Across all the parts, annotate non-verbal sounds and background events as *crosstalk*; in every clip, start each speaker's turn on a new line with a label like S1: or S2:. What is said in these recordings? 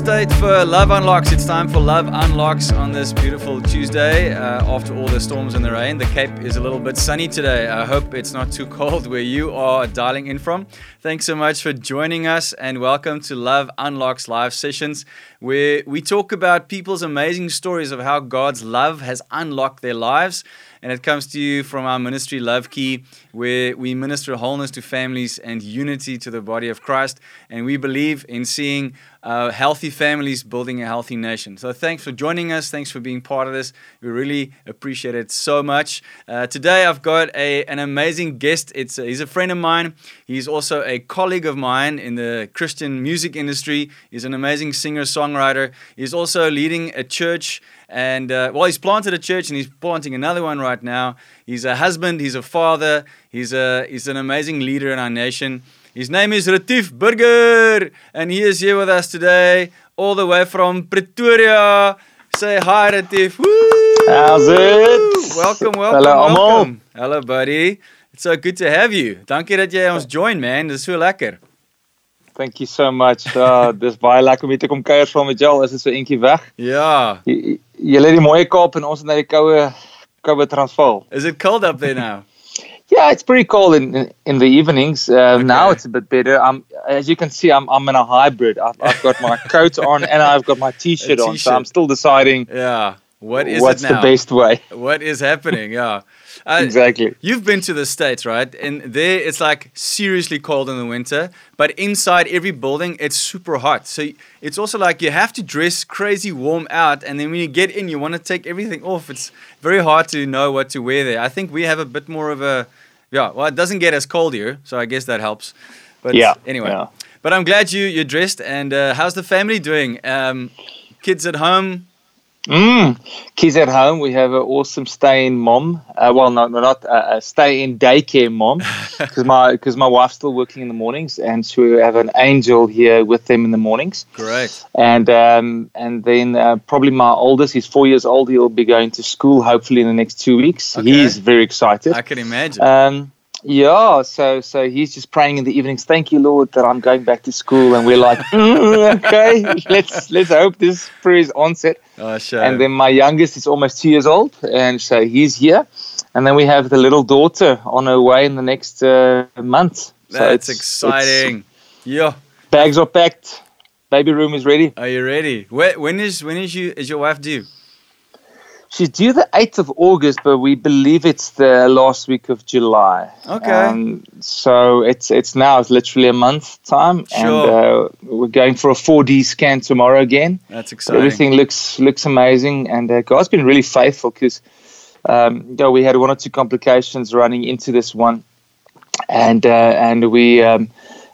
S1: State for Love Unlocks. It's time for Love Unlocks on this beautiful Tuesday uh, after all the storms and the rain. The Cape is a little bit sunny today. I hope it's not too cold where you are dialing in from. Thanks so much for joining us and welcome to Love Unlocks live sessions where we talk about people's amazing stories of how God's love has unlocked their lives and it comes to you from our ministry, Love Key, where we minister wholeness to families and unity to the body of Christ. And we believe in seeing uh, healthy families building a healthy nation. So thanks for joining us. Thanks for being part of this. We really appreciate it so much. Uh, today I've got a, an amazing guest. It's a, he's a friend of mine. He's also a colleague of mine in the Christian music industry. He's an amazing singer songwriter. He's also leading a church and uh, well, he's planted a church and he's planting another one right now. He's a husband, he's a father, he's, a, he's an amazing leader in our nation. His name is Retief Burger, and he is here with us today, all the way from Pretoria. Say hi, Retief.
S2: Woo! How's it?
S1: Welcome, welcome, Hello, welcome. Hello, buddy. It's so good to have you. Dankie dat jy ons join, man. Dis so lekker.
S2: Thank you so much. Uh *laughs* dis baie lekker om hier te kom kuier saam met jou. Is dit so eentjie weg?
S1: Ja.
S2: Jy die mooi Kaap en ons is net die koue koue Transvaal.
S1: Is it cold up there now?
S2: yeah, it's pretty cold in in, in the evenings. Uh, okay. Now it's a bit better. I'm as you can see, I'm I'm in a hybrid. I've, I've got my *laughs* coat on and I've got my t-shirt, t-shirt, on, so I'm still deciding.
S1: Yeah. What is
S2: what's
S1: the
S2: best way?
S1: What is happening? Yeah.
S2: Uh, exactly.
S1: You've been to the States, right? And there it's like seriously cold in the winter, but inside every building it's super hot. So it's also like you have to dress crazy warm out, and then when you get in, you want to take everything off. It's very hard to know what to wear there. I think we have a bit more of a, yeah, well, it doesn't get as cold here, so I guess that helps. But yeah, anyway. Yeah. But I'm glad you, you're dressed, and uh, how's the family doing? Um, kids at home,
S2: Mm. Kids at home. We have an awesome stay-in mom. Uh, well, no, not uh, a stay-in daycare mom, *laughs* because my because my wife's still working in the mornings, and so we have an angel here with them in the mornings.
S1: Great.
S2: And um, and then uh, probably my oldest, he's four years old. He'll be going to school hopefully in the next two weeks. Okay. He's very excited.
S1: I can imagine.
S2: Um, yeah, so so he's just praying in the evenings. Thank you, Lord, that I'm going back to school, and we're like, *laughs* mm, okay, let's let's hope this prayer is onset.
S1: Oh, sure.
S2: And then my youngest is almost two years old, and so he's here. And then we have the little daughter on her way in the next uh, month. So
S1: That's it's, exciting. It's, yeah.
S2: Bags are packed. Baby room is ready.
S1: Are you ready? when is when is you is your wife due?
S2: She's due the 8th of August, but we believe it's the last week of July.
S1: Okay. Um,
S2: so it's it's now it's literally a month time,
S1: sure.
S2: and uh, we're going for a 4D scan tomorrow again.
S1: That's exciting.
S2: Everything looks looks amazing, and uh, God's been really faithful because um, you know, we had one or two complications running into this one, and uh, and we. Um,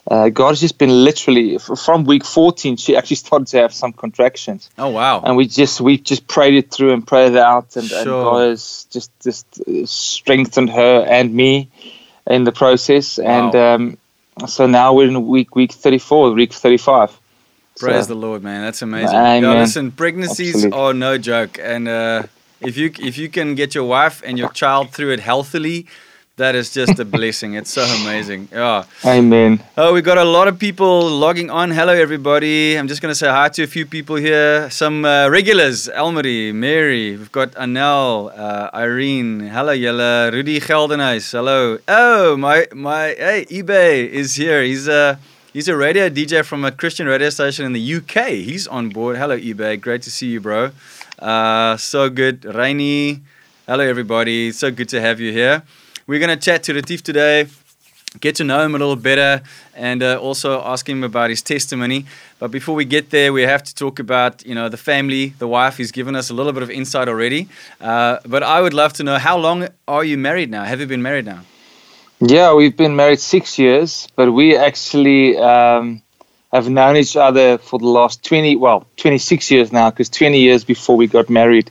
S2: uh, God has just been literally from week 14. She actually started to have some contractions.
S1: Oh wow!
S2: And we just we just prayed it through and prayed it out, and, sure. and God has just just strengthened her and me in the process. Wow. And um, so now we're in week week 34, week 35.
S1: Praise so, the Lord, man! That's amazing. Amen. listen, pregnancies Absolutely. are no joke, and uh, if you if you can get your wife and your child through it healthily that is just a blessing. It's so amazing. Yeah.
S2: Amen.
S1: Oh, we got a lot of people logging on. Hello, everybody. I'm just going to say hi to a few people here. Some uh, regulars Elmarie, Mary. We've got Anel, uh, Irene. Hello, Yella. Rudy Geldenhuis. Hello. Oh, my, my, hey, eBay is here. He's a. He's a radio DJ from a Christian radio station in the UK. He's on board. Hello, eBay. Great to see you, bro. Uh, so good. Rainy. Hello, everybody. So good to have you here. We're going to chat to Retief today, get to know him a little better, and uh, also ask him about his testimony. But before we get there, we have to talk about you know the family, the wife. He's given us a little bit of insight already. Uh, but I would love to know how long are you married now? Have you been married now?
S2: Yeah, we've been married six years, but we actually. Um, have known each other for the last 20 well 26 years now because 20 years before we got married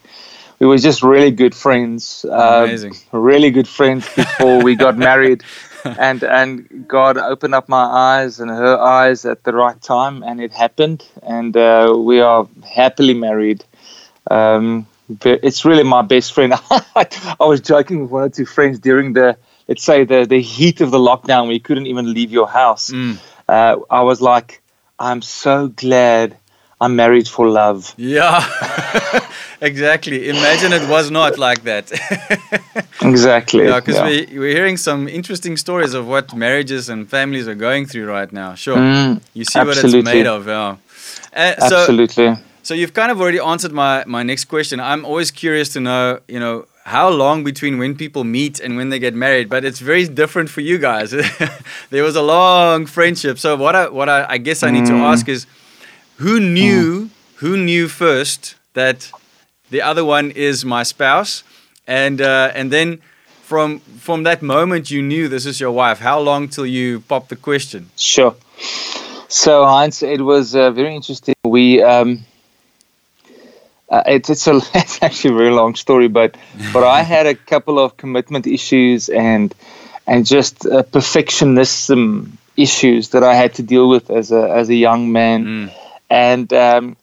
S2: we were just really good friends.
S1: Amazing.
S2: Um, really good friends before we got *laughs* married. And and God opened up my eyes and her eyes at the right time, and it happened. And uh, we are happily married. Um, it's really my best friend. *laughs* I was joking with one or two friends during the, let's say, the, the heat of the lockdown you couldn't even leave your house.
S1: Mm.
S2: Uh, I was like, I'm so glad I'm married for love.
S1: Yeah, *laughs* exactly. Imagine it was not like that. *laughs*
S2: exactly.
S1: Yeah, because yeah. we, we're hearing some interesting stories of what marriages and families are going through right now. Sure. Mm, you see absolutely. what it's made of. Yeah.
S2: Uh, so, absolutely.
S1: So you've kind of already answered my, my next question. I'm always curious to know, you know, how long between when people meet and when they get married, but it's very different for you guys. *laughs* there was a long friendship. So what I what I, I guess I need mm. to ask is who knew mm. who knew first that the other one is my spouse. And uh, and then from from that moment you knew this is your wife. How long till you popped the question?
S2: Sure. So Heinz, it was uh, very interesting. We um, uh, it's it's a *laughs* it's actually a very long story, but but I *laughs* had a couple of commitment issues and and just uh, perfectionism issues that I had to deal with as a as a young man, mm. and um,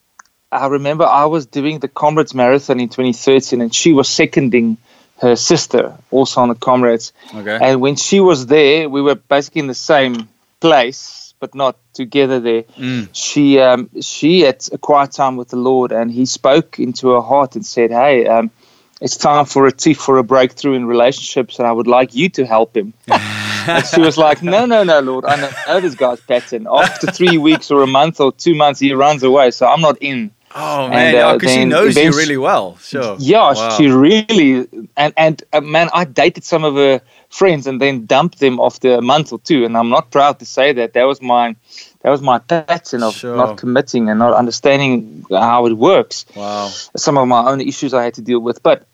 S2: I remember I was doing the Comrades Marathon in 2013, and she was seconding her sister also on the Comrades. Okay. And when she was there, we were basically in the same place but not together there. Mm. She um, she had a quiet time with the Lord, and He spoke into her heart and said, "Hey, um, it's time for a tea for a breakthrough in relationships, and I would like you to help him." *laughs* and she was like, "No, no, no, Lord, I know this guy's pattern. After three weeks or a month or two months, he runs away, so I'm not in."
S1: Oh man, because uh, yeah, she knows you really well. Sure.
S2: Yeah, wow. she really and and uh, man, I dated some of her friends and then dumped them after a month or two, and I'm not proud to say that. That was my that was my pattern of sure. not committing and not understanding how it works.
S1: Wow.
S2: Some of my own issues I had to deal with, but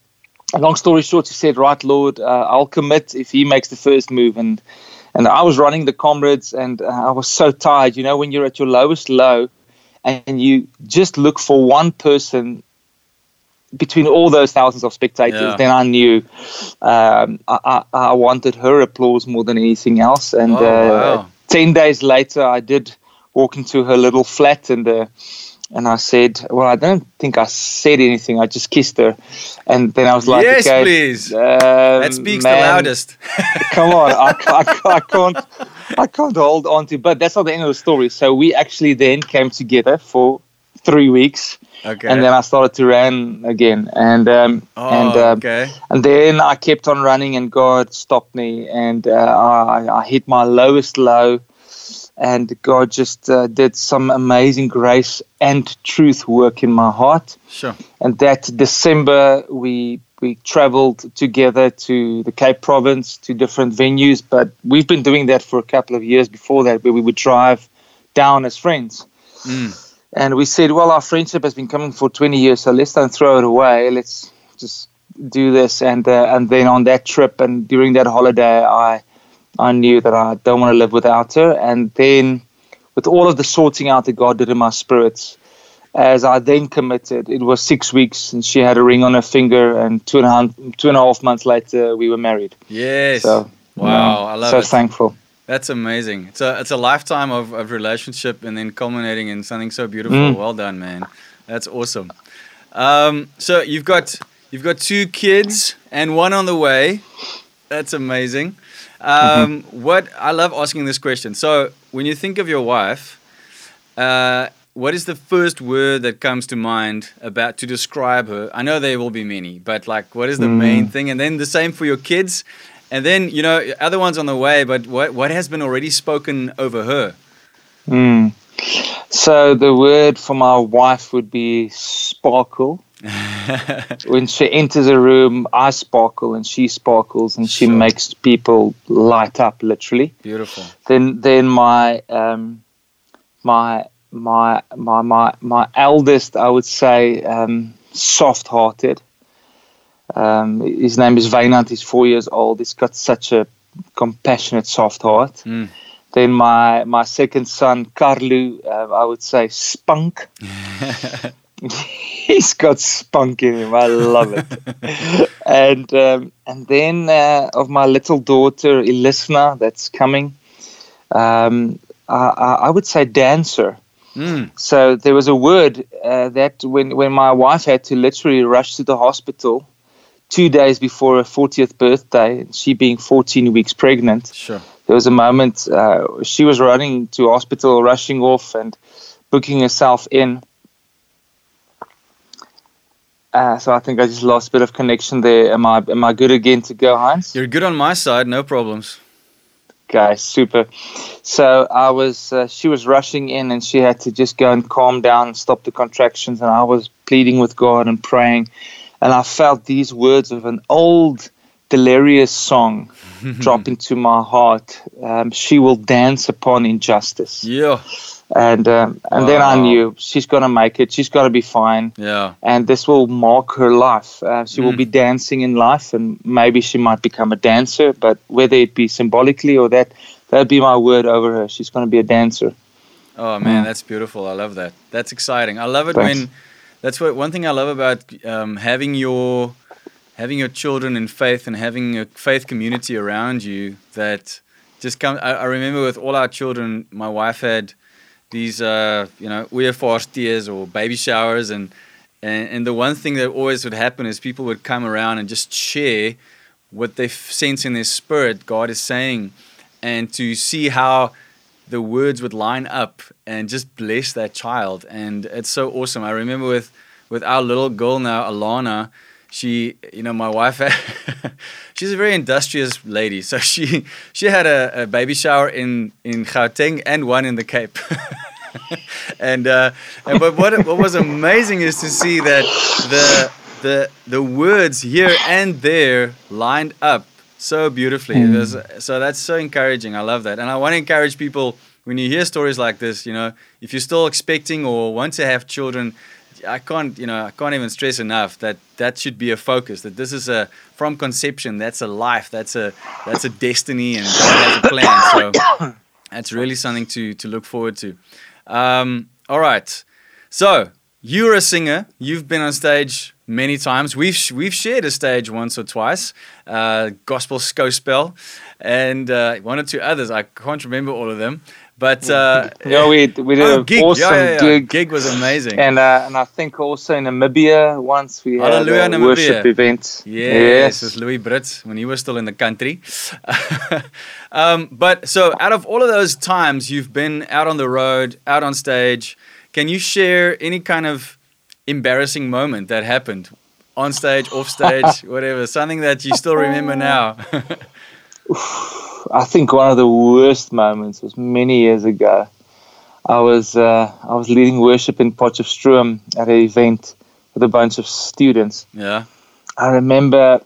S2: long story short, she said, "Right, Lord, uh, I'll commit if He makes the first move." And and I was running the comrades, and uh, I was so tired. You know, when you're at your lowest low and you just look for one person between all those thousands of spectators, yeah. then I knew um, I, I, I, wanted her applause more than anything else. And oh, uh, wow. ten days later, I did walk into her little flat and. Uh, and I said, "Well, I don't think I said anything. I just kissed her." And then I was like,
S1: "Yes, okay, please. Um, that speaks man, the loudest." *laughs*
S2: come on, I, I, I, can't, I can't hold on to. But that's not the end of the story. So we actually then came together for three weeks. Okay. And then I started to run again, and um, oh, and uh, okay. and then I kept on running, and God stopped me, and uh, I, I hit my lowest low and God just uh, did some amazing grace and truth work in my heart.
S1: Sure.
S2: And that December we we traveled together to the Cape Province to different venues, but we've been doing that for a couple of years before that, where we would drive down as friends. Mm. And we said, well, our friendship has been coming for 20 years, so let's don't throw it away. Let's just do this. And uh, and then on that trip and during that holiday, I I knew that I don't want to live without her. And then, with all of the sorting out that God did in my spirits, as I then committed, it was six weeks, and she had a ring on her finger, and two and a half, two and a half months later, we were married.
S1: Yes. So, wow, I love
S2: so
S1: it.
S2: So thankful.
S1: That's amazing. It's a it's a lifetime of, of relationship, and then culminating in something so beautiful. Mm. Well done, man. That's awesome. Um, so you've got you've got two kids and one on the way. That's amazing. Um, mm-hmm. What I love asking this question. So, when you think of your wife, uh, what is the first word that comes to mind about to describe her? I know there will be many, but like, what is the mm. main thing? And then the same for your kids, and then you know, other ones on the way. But what what has been already spoken over her?
S2: Mm. So the word for my wife would be sparkle. *laughs* when she enters a room, I sparkle and she sparkles, and she sure. makes people light up, literally.
S1: Beautiful.
S2: Then, then my um, my my my my my eldest, I would say, um, soft-hearted. Um, his name is Vainant. He's four years old. He's got such a compassionate, soft heart. Mm. Then my my second son, Carlu, uh, I would say spunk. *laughs* He's got spunk in him. I love it. *laughs* and um, and then uh, of my little daughter Elisna, that's coming. Um, I, I, would say dancer. Mm. So there was a word uh, that when when my wife had to literally rush to the hospital two days before her 40th birthday, she being 14 weeks pregnant.
S1: Sure.
S2: There was a moment uh, she was running to hospital, rushing off and booking herself in Uh, so I think I just lost a bit of connection there. Am I am I good again to go, Heinz?
S1: You're good on my side, no problems.
S2: Okay, super. So I was, uh, she was rushing in, and she had to just go and calm down, and stop the contractions, and I was pleading with God and praying, and I felt these words of an old delirious song *laughs* drop into my heart. Um, she will dance upon injustice.
S1: Yeah.
S2: And um, and then I knew she's gonna make it. She's gonna be fine
S1: Yeah.
S2: and this will mark her life. Uh, she will
S1: Mm.
S2: be dancing in life, and maybe she might become a dancer. But whether it be symbolically or that, that'd be my word over her. She's going to be a dancer.
S1: Oh man,
S2: Mm.
S1: that's beautiful. I love that. That's exciting. I love it
S2: Thanks.
S1: when that's what one thing I love about um, having your having your children in faith and having a faith community around you that just come. I, I remember with all our children, my wife had these uh, you know tears or baby showers. And, and and the one thing that always would happen is people would come around and just share what they sense in their spirit God is saying. And to see how the words would line up and just bless that child. And it's so awesome. I remember with with our little girl now alana she you know my wife *laughs* she's a very industrious lady so *laughs* she she had a, a baby shower in in gauteng and one in the cape *laughs* and uh and, but what what was amazing is to see that the the the words here and there lined up so beautifully. It was, so that's so encouraging. I love that, and I want to encourage people when you hear stories like this. You know, if you're still expecting or want to have children, I can't you know I can't even stress enough that that should be a focus. That this is a from conception. That's a life. That's a that's a destiny, and God has a plan. So *coughs* that's really something to to look forward to. Um, all right, so you're a singer. You've been on stage many times. We've we've shared a stage once or twice. Uh, Gospel Scospel, and uh, one or two others. I can't remember all of them. But uh,
S2: Yeah, we we did
S1: oh,
S2: an
S1: gig.
S2: awesome
S1: yeah, yeah, yeah.
S2: gig,
S1: Gig was amazing.
S2: and uh, and I think also in Namibia once we had
S1: Hallelujah,
S2: a
S1: Namibia.
S2: worship event.
S1: Yes, with Louis Brittz when he was still in the country. *laughs* um, but so, out of all of those times you've been out on the road, out on stage, can you share any kind of embarrassing moment that happened on stage, off stage, *laughs* whatever, something that you still remember now? *laughs*
S2: I think one of the worst moments was many years ago. I was uh, I was leading worship in Potchefstroom at an event with a bunch of students.
S1: yeah.
S2: I remember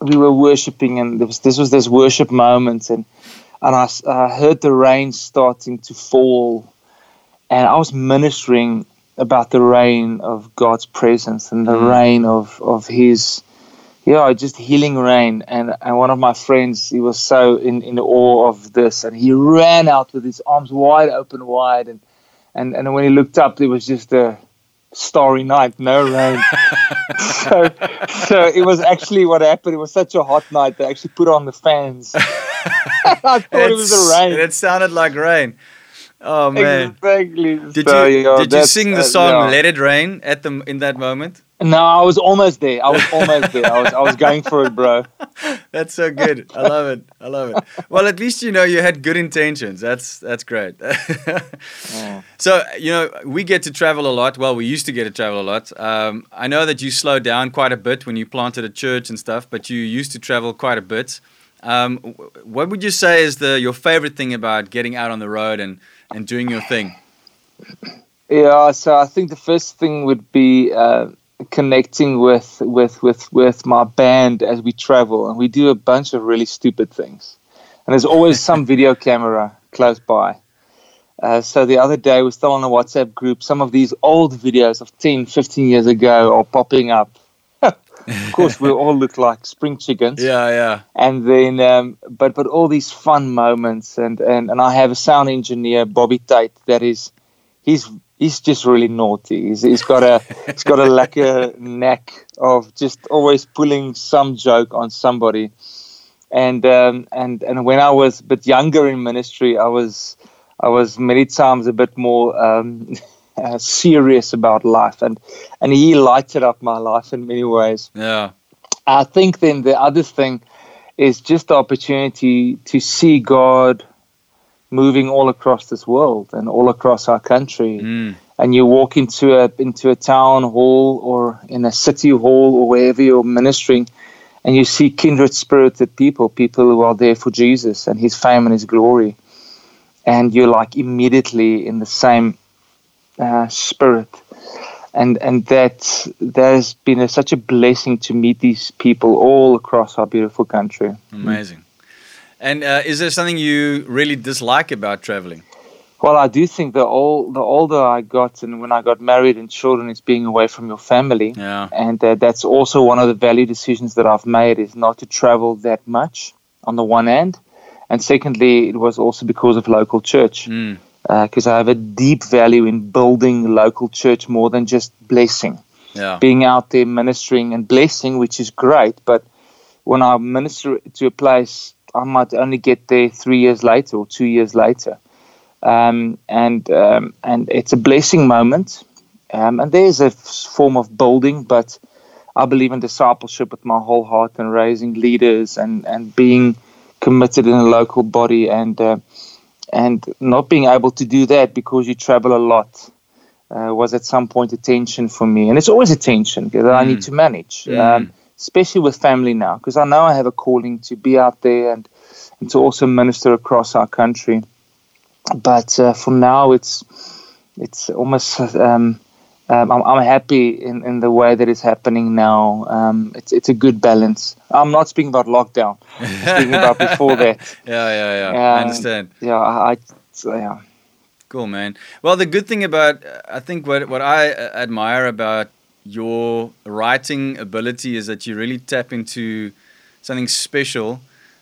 S2: we were worshiping, and there was, this was this worship moment, and and I heard the rain starting to fall, and I was ministering about the rain of God's presence and the
S1: Mm.
S2: rain of of His, yeah, just healing rain. And and one of my friends, he was so in in awe of this, and he ran out with his arms wide open, wide, and and and when he looked up, it was just a starry night, no rain. *laughs* so, so it was actually what happened. It was such a hot night they actually put on the fans. *laughs* I thought it was the rain.
S1: It sounded like rain. Oh man.
S2: Exactly.
S1: Did
S2: So,
S1: you
S2: yeah,
S1: did you sing the
S2: uh,
S1: song
S2: yeah.
S1: "Let It Rain" at the in that moment?
S2: No, I was almost there. I was almost there. I was I was going for it, bro. *laughs*
S1: That's so good. I love it. I love it. Well, at least you know you had good intentions. That's that's great. *laughs* So you know we get to travel a lot. Well, we used to get to travel a lot. Um, I know that you slowed down quite a bit when you planted a church and stuff, but you used to travel quite a bit. Um, what would you say is the your favorite thing about getting out on the road and and doing your thing?
S2: Yeah, so I think the first thing would be uh, connecting with, with with with my band as we travel, and we do a bunch of really stupid things. And there's always *laughs* some video camera close by. Uh, so the other day, we're still on a WhatsApp group. Some of these old videos of 10, 15 years ago are popping up. *laughs* of course, we all look like spring chickens *laughs*
S1: Yeah, yeah.
S2: and then um, but but all these fun moments and, and and I have a sound engineer Bobby Tate that is he's he's just really naughty. He's, he's got a he's got a lekker knack of just always pulling some joke on somebody. And um, and and when I was a bit younger in ministry I was I was many times a bit more um, *laughs* uh, serious about life. And and he lighted up my life in many ways.
S1: Yeah.
S2: I think then the other thing is just the opportunity to see God moving all across this world and all across our country
S1: Mm.
S2: and you walk into a into a town hall or in a city hall or wherever you're ministering, and you see kindred spirited people, people who are there for Jesus and His fame and His glory, and you're like immediately in the same uh, spirit and and that there's been a, such a blessing to meet these people all across our beautiful country.
S1: Amazing. And uh, is there something you really dislike about traveling?
S2: Well, I do think the old, the older I got, and when I got married and children, it's being away from your family.
S1: Yeah.
S2: And uh, that's also one of the value decisions that I've made is not to travel that much. On the one hand, and secondly, it was also because of local church.
S1: Mm
S2: because uh, I have a deep value in building local church more than just blessing.
S1: Yeah.
S2: Being out there ministering and blessing, which is great, but when I minister to a place, I might only get there three years later or two years later, um, and um, and it's a blessing moment, um, and there's a form of building, but I believe in discipleship with my whole heart and raising leaders and and being committed in a local body and. Uh, and not being able to do that because you travel a lot uh, was at some point a tension for me. And it's always a tension that mm. I need mm. to manage, mm. um, especially with family now, because I know I have a calling to be out there and, and to also minister across our country. But uh, for now, it's it's almost um, um, I'm, I'm, happy in, in the way that it's happening now. Um, it's it's a good balance. I'm not speaking about lockdown. I'm speaking about before that. *laughs*
S1: Yeah, yeah, yeah. Um, I understand.
S2: Yeah, I, I so, yeah.
S1: Cool, man. Well, the good thing about I think what what I admire about your writing ability is that you really tap into something special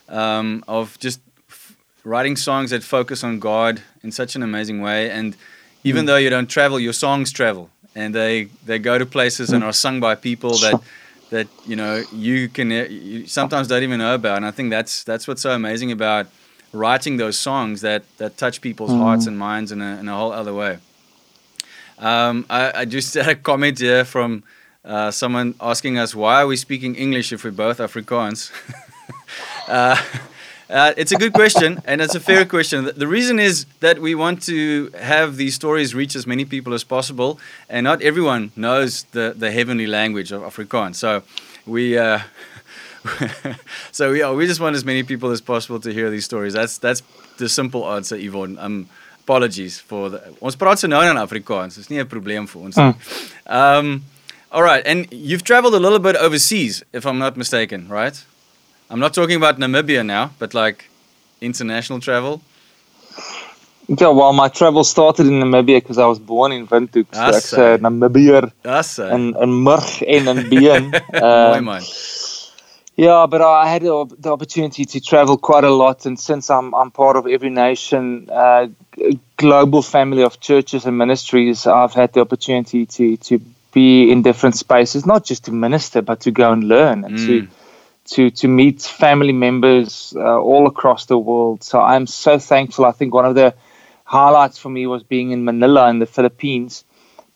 S1: um, of just f- writing songs that focus on God in such an amazing way. And even mm. though you don't travel, your songs travel. And they they go to places and are sung by people that that you know you can you sometimes don't even know about. And i think that's that's what's so amazing about writing those songs that that touch people's mm. hearts and minds in a, in a whole other way um, I, I, just had a comment here from uh, someone asking us why are we speaking english if we're both afrikaans *laughs* uh, uh, it's a good question, and it's a fair question. The reason is that we want to have these stories reach as many people as possible, and not everyone knows the, the heavenly language of Afrikaans. So we. Uh, *laughs* so we just want as many people as possible to hear these stories. That's that's the simple answer, Yvonne. Um, apologies for the. Ons praat se nou in Afrikaans. Dis nie 'n probleem vir ons nie. Mm. Um, all right, and you've traveled a little bit overseas, if I'm not mistaken, right? I'm not talking about Namibia now, but like international travel.
S2: Yeah, well, my travel started in Namibia because I was born in Windhoek. So ek's 'n uh, Namibier.
S1: in
S2: in murg en in been. *laughs*
S1: uh,
S2: yeah, but I had the opportunity to travel quite a lot, and since I'm I'm part of every nation, uh, global family of churches and ministries, I've had the opportunity to to be in different spaces, not just to minister, but to go and learn and mm. to to to meet family members uh, all across the world. So I'm so thankful. I think one of the highlights for me was being in Manila in the Philippines,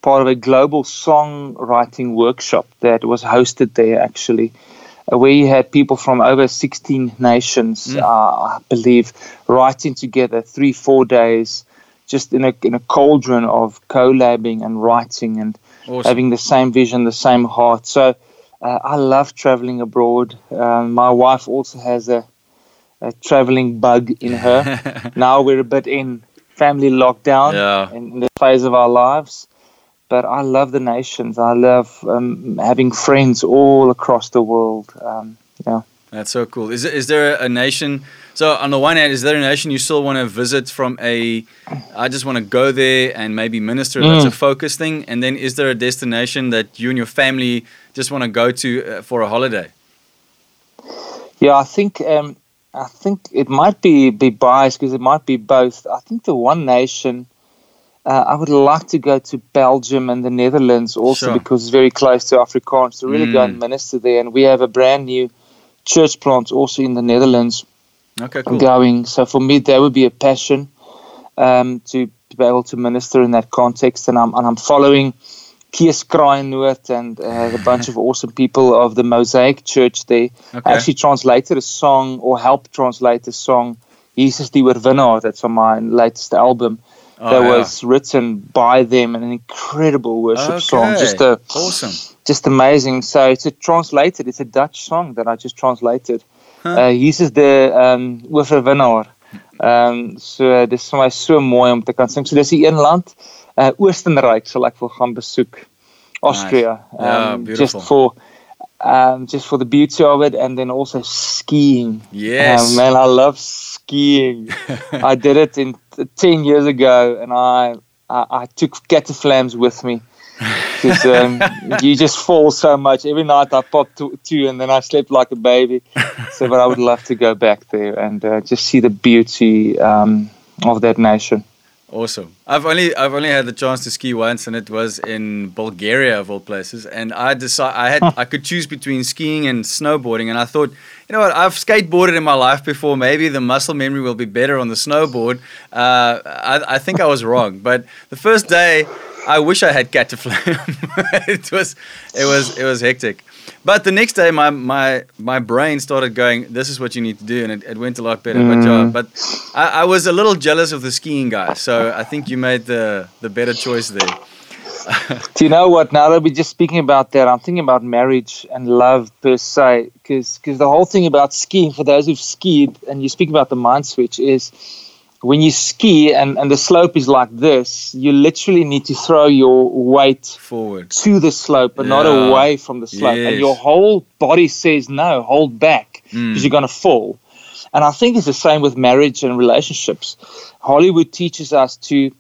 S2: part of a global songwriting workshop that was hosted there actually. Where you had people from over 16 nations, mm. uh, I believe, writing together three, four days, just in a in a cauldron of collabing and writing and awesome. having the same vision, the same heart. So uh, I love traveling abroad. Um, my wife also has a, a traveling bug in her. *laughs* now we're a bit in family lockdown
S1: yeah.
S2: in the phase of our lives. But I love the nations. I love um, having friends all across the world. Um, yeah.
S1: That's so cool. Is, is there a nation? So, on the one hand, is there a nation you still want to visit from a, I just want to go there and maybe minister? Mm. That's a focus thing. And then is there a destination that you and your family just want to go to uh, for a holiday?
S2: Yeah, I think um, I think it might be be biased because it might be both. I think the one nation uh, I would like to go to Belgium and the Netherlands also sure. because it's very close to Afrikaans to really mm. go and minister there. And we have a brand new church plant also in the Netherlands.
S1: Okay, cool.
S2: Going so for me that would be a passion um, to be able to minister in that context, and I'm and I'm following Kees Kraayenoord and uh, a bunch of *laughs* awesome people of the Mosaic Church there okay. actually translated a song or helped translate a song, Jesus die Oorwinnaar, that's on my latest album. Oh, that yeah. was written by them, an incredible worship okay. song. Just a
S1: awesome,
S2: just amazing. So it's a translated. It's a Dutch song that I just translated. Huh. Uh, hier is de um, oorwinnaar. Ehm um, so dis vir my so mooi om te kan sing. So dis die een land, uh Oostenryk sal ek wil gaan besoek. Austria.
S1: Nice. Yeah,
S2: um, just for um, just for the beauty of it, and then also skiing.
S1: Yes,
S2: um, man, I love skiing. *laughs* I did it in ten years ago, and I I, I took cataflams with me because um, *laughs* you just fall so much. Every night I popped two, and then I slept like a baby. So, but I would love to go back there and uh, just see the beauty um, of that nation.
S1: Awesome. I've only I've only had the chance to ski once, and it was in Bulgaria of all places. And I decided I had I could choose between skiing and snowboarding, and I thought, you know what, I've skateboarded in my life before. Maybe the muscle memory will be better on the snowboard. Uh, I, I think I was wrong, but the first day, I wish I had cataflam. *laughs* it was it was it was hectic. But the next day, my, my, my brain started going, this is what you need to do. And it, it went a lot better. Mm. But, but I, I, was a little jealous of the skiing guy. So I think you made the, the better choice there.
S2: do you know what? Now that we're just speaking about that, I'm thinking about marriage and love per se. Because the whole thing about skiing, for those who've skied, and you speak about the mind switch, is when you ski and, and the slope is like this, you literally need to throw your weight
S1: forward
S2: to the slope, but yeah. not away from the slope. Yes. And your whole body says, no, hold back because mm. you're going to fall. And I think it's the same with marriage and relationships. Hollywood teaches us to,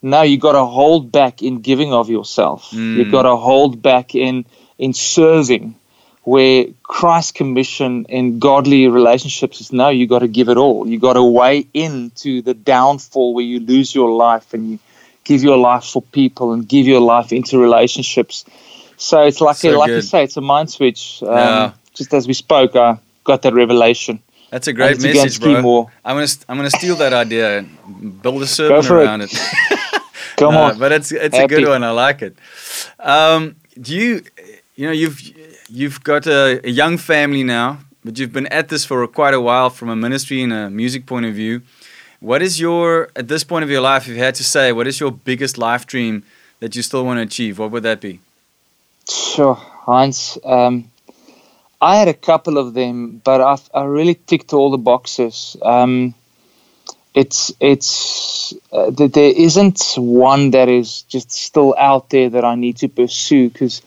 S2: no, you got to hold back in giving of yourself. Mm. You got to hold back in in serving where Christ's commission in godly relationships is no, you got to give it all. You got to weigh into the downfall where you lose your life and you give your life for people and give your life into relationships. So it's like, so a, like you say, it's a mind switch. Um, yeah. Just as we spoke, I got that revelation.
S1: That's a great message, bro. More. I'm gonna I'm gonna steal that idea and build a *laughs* sermon around it.
S2: it. *laughs* Come no, on,
S1: but it's it's Happy. a good one. I like it. Um, do you you know you've you've got a, a, young family now, but you've been at this for quite a while from a ministry and a music point of view. What is your, at this point of your life, if you had to say, what is your biggest life dream that you still want to achieve? What would that be?
S2: Sure, Heinz. Um, I had a couple of them, but I've, I really ticked all the boxes. Um, it's it's uh, there isn't one that is just still out there that I need to pursue because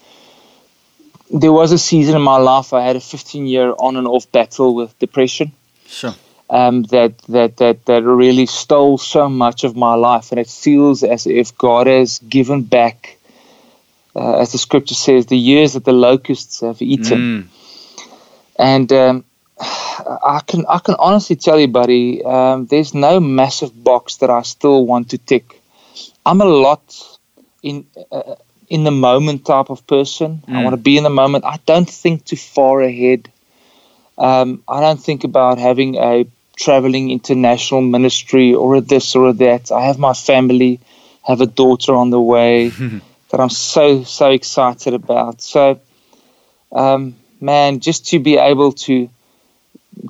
S2: there was a season in my life I had a 15 year on and off battle with depression.
S1: Sure.
S2: Um, that, that that that really stole so much of my life, and it feels as if God has given back, uh, as the scripture says, the years that the locusts have eaten. Mm. And um, I can I can honestly tell you, buddy, um, there's no massive box that I still want to tick. I'm a lot in. Uh, in the moment type of person. Mm. I want to be in the moment. I don't think too far ahead. Um, I don't think about having a traveling international ministry or a this or a that. I have my family, have a daughter on the way *laughs* that I'm so so excited about. So, um, man, just to be able to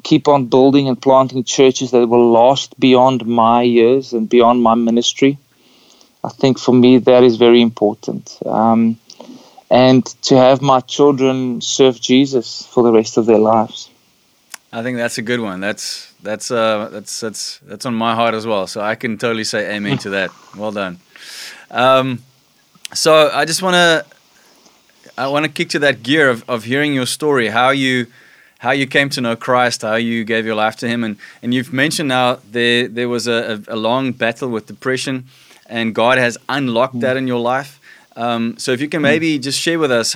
S2: keep on building and planting churches that will last beyond my years and beyond my ministry. I think for me that is very important. Um, and to have my children serve Jesus for the rest of their lives.
S1: I think that's a good one. That's that's uh, that's that's that's on my heart as well. So I can totally say amen to that. *laughs* Well done. Um, so I just want to I want to kick to that gear of, of hearing your story, how you how you came to know Christ, how you gave your life to Him, and and you've mentioned now there there was a, a long battle with depression and God has unlocked that in your life. Um, so if you can maybe just share with us,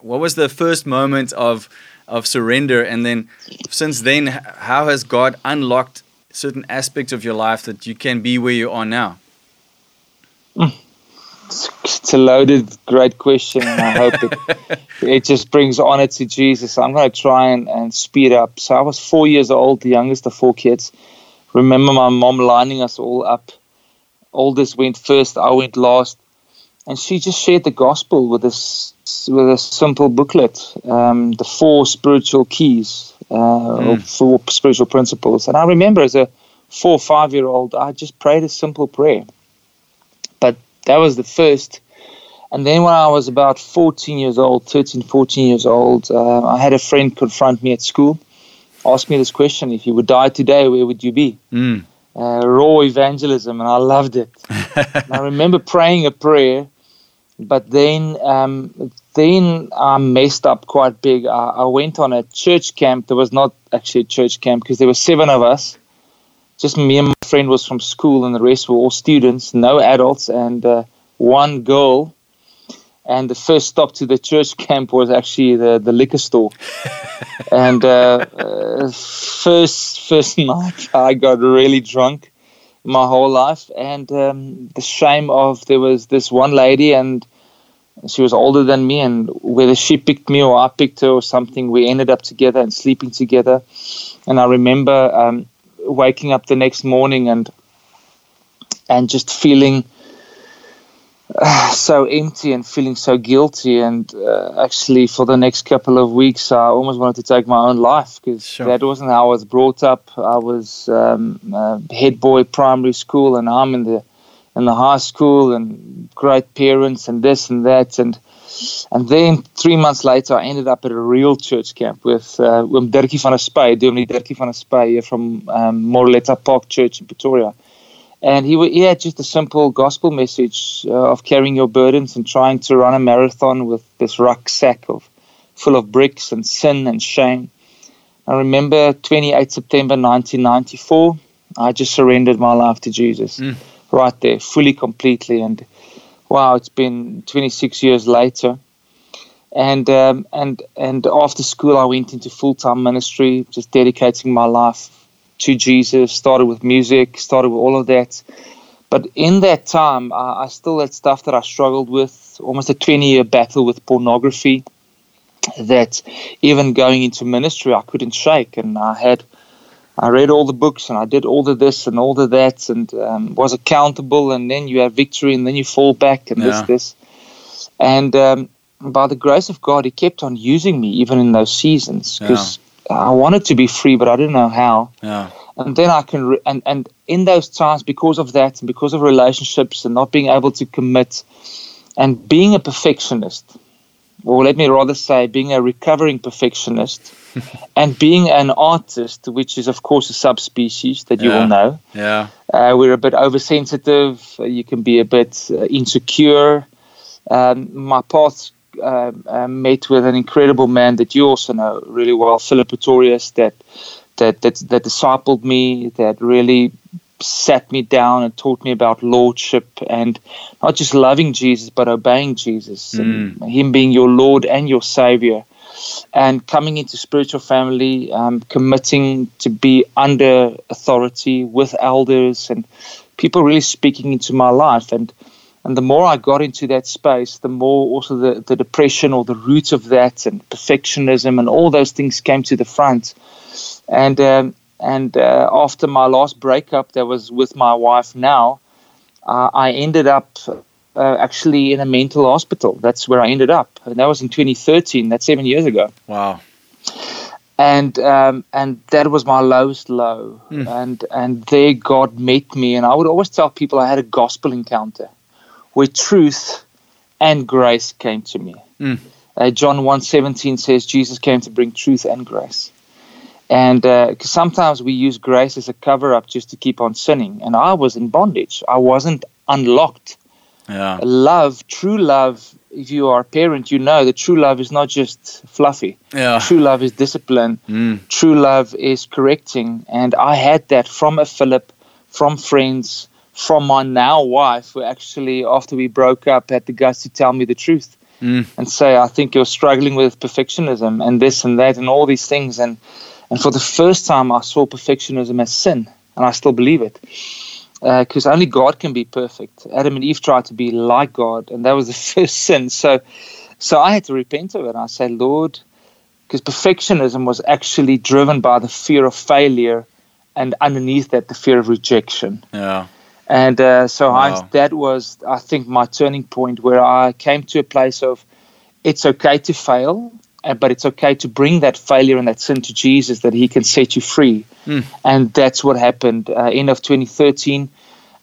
S1: what was the first moment of of surrender, and then since then, how has God unlocked certain aspects of your life that you can be where you are now?
S2: It's a loaded, great question. I hope it, *laughs* it just brings honor to Jesus. I'm going to try and, and speed up. So I was four years old, the youngest of four kids. Remember my mom lining us all up oldest went first, I went last, and she just shared the gospel with us with a simple booklet, um, the four spiritual keys, uh, mm. or four spiritual principles. And I remember as a four or five year old, I just prayed a simple prayer. But that was the first. And then when I was about 14 years old, 13, 14 years old, uh, I had a friend confront me at school, ask me this question: If you would die today, where would you be?
S1: Mm.
S2: Uh, raw evangelism, and I loved it. *laughs* I remember praying a prayer, but then um, then I messed up quite big. I, I, went on a church camp. There was not actually a church camp because there were seven of us. Just me and my friend was from school, and the rest were all students, no adults, and uh, one girl and the first stop to the church *laughs* camp was actually the, the liquor store. *laughs* and uh, uh, first first *laughs* night, I got really drunk my whole life, and um, the shame of there was this one lady, and she was older than me, and whether she picked me or I picked her or something, we ended up together and sleeping together. And I remember um, waking up the next morning and and just feeling *sighs* so empty and feeling so guilty. And uh, actually, for the next couple of weeks, I almost wanted to take my own life because sure. that wasn't how I was brought up. I was um, head boy primary school, and I'm in the in the high school, and great parents, and this and that, and and then three months later, I ended up at a real church camp with uh, with Dirkie van der Spuy, Dominee Dirkie van der Spuy from um, Moreleta Park Church in Pretoria and he, he had just a simple gospel message uh, of carrying your burdens and trying to run a marathon with this rucksack of full of bricks and sin and shame. I remember 28 September 1994. I just surrendered my life to Jesus mm. right there, fully, completely. And wow, it's been 26 years later. And um, and and after school, I went into full time ministry, just dedicating my life to Jesus, started with music, started with all of that. But in that time, I, I still had stuff that I struggled with, almost a 20 year battle with pornography that even going into ministry, I couldn't shake. And I had, I read all the books and I did all the this and all the that and um, was accountable. And then you have victory and then you fall back and yeah. this, this. And um, by the grace of God, He kept on using me even in those seasons because I wanted to be free, but I didn't know how.
S1: Yeah.
S2: And then I can, re- and and in those times, because of that, and because of relationships, and not being able to commit, and being a perfectionist, or let me rather say, being a recovering perfectionist, *laughs* and being an artist, which is of course a subspecies that you
S1: yeah.
S2: will know.
S1: Yeah.
S2: Uh, we're a bit oversensitive. You can be a bit uh, insecure. Um, my path uh, uh, met with an incredible man that you also know really well, Philip Pretorius, that that that that discipled me, that really sat me down and taught me about lordship and not just loving Jesus but obeying Jesus mm. and him being your Lord and your Savior and coming into spiritual family, um, committing to be under authority with elders and people really speaking into my life and and the more I got into that space, the more also the, the depression or the roots of that and perfectionism and all those things came to the front. And um, and uh, after my last breakup, that was with my wife now, uh, I ended up uh, actually in a mental hospital. That's where I ended up, and that was in 2013. That's seven years ago.
S1: Wow.
S2: And um, and that was my lowest low, mm. and and there God met me, and I would always tell people I had a gospel encounter where truth and grace came to me. Mm. Uh, John 1.17 says Jesus came to bring truth and grace. And uh, sometimes we use grace as a cover up just to keep on sinning. And I was in bondage. I wasn't unlocked.
S1: Yeah.
S2: Love, true love, if you are a parent, you know that true love is not just fluffy.
S1: Yeah.
S2: True love is discipline.
S1: Mm.
S2: True love is correcting. And I had that from a Philip, from friends, from my now wife, who actually, after we broke up, had the guts to tell me the truth
S1: mm.
S2: and say, "I think you're struggling with perfectionism and this and that and all these things." And and for the first time, I saw perfectionism as sin, and I still believe it because uh, only God can be perfect. Adam and Eve tried to be like God, and that was the *laughs* first sin. So, so I had to repent of it. I said, Lord, because perfectionism was actually driven by the fear of failure, and underneath that, the fear of rejection.
S1: Yeah.
S2: And uh, so wow. I, that was, I think, my turning point where I came to a place of it's okay to fail, uh, but it's okay to bring that failure and that sin to Jesus that He can set you free.
S1: Mm.
S2: And that's what happened. Uh, end of 2013,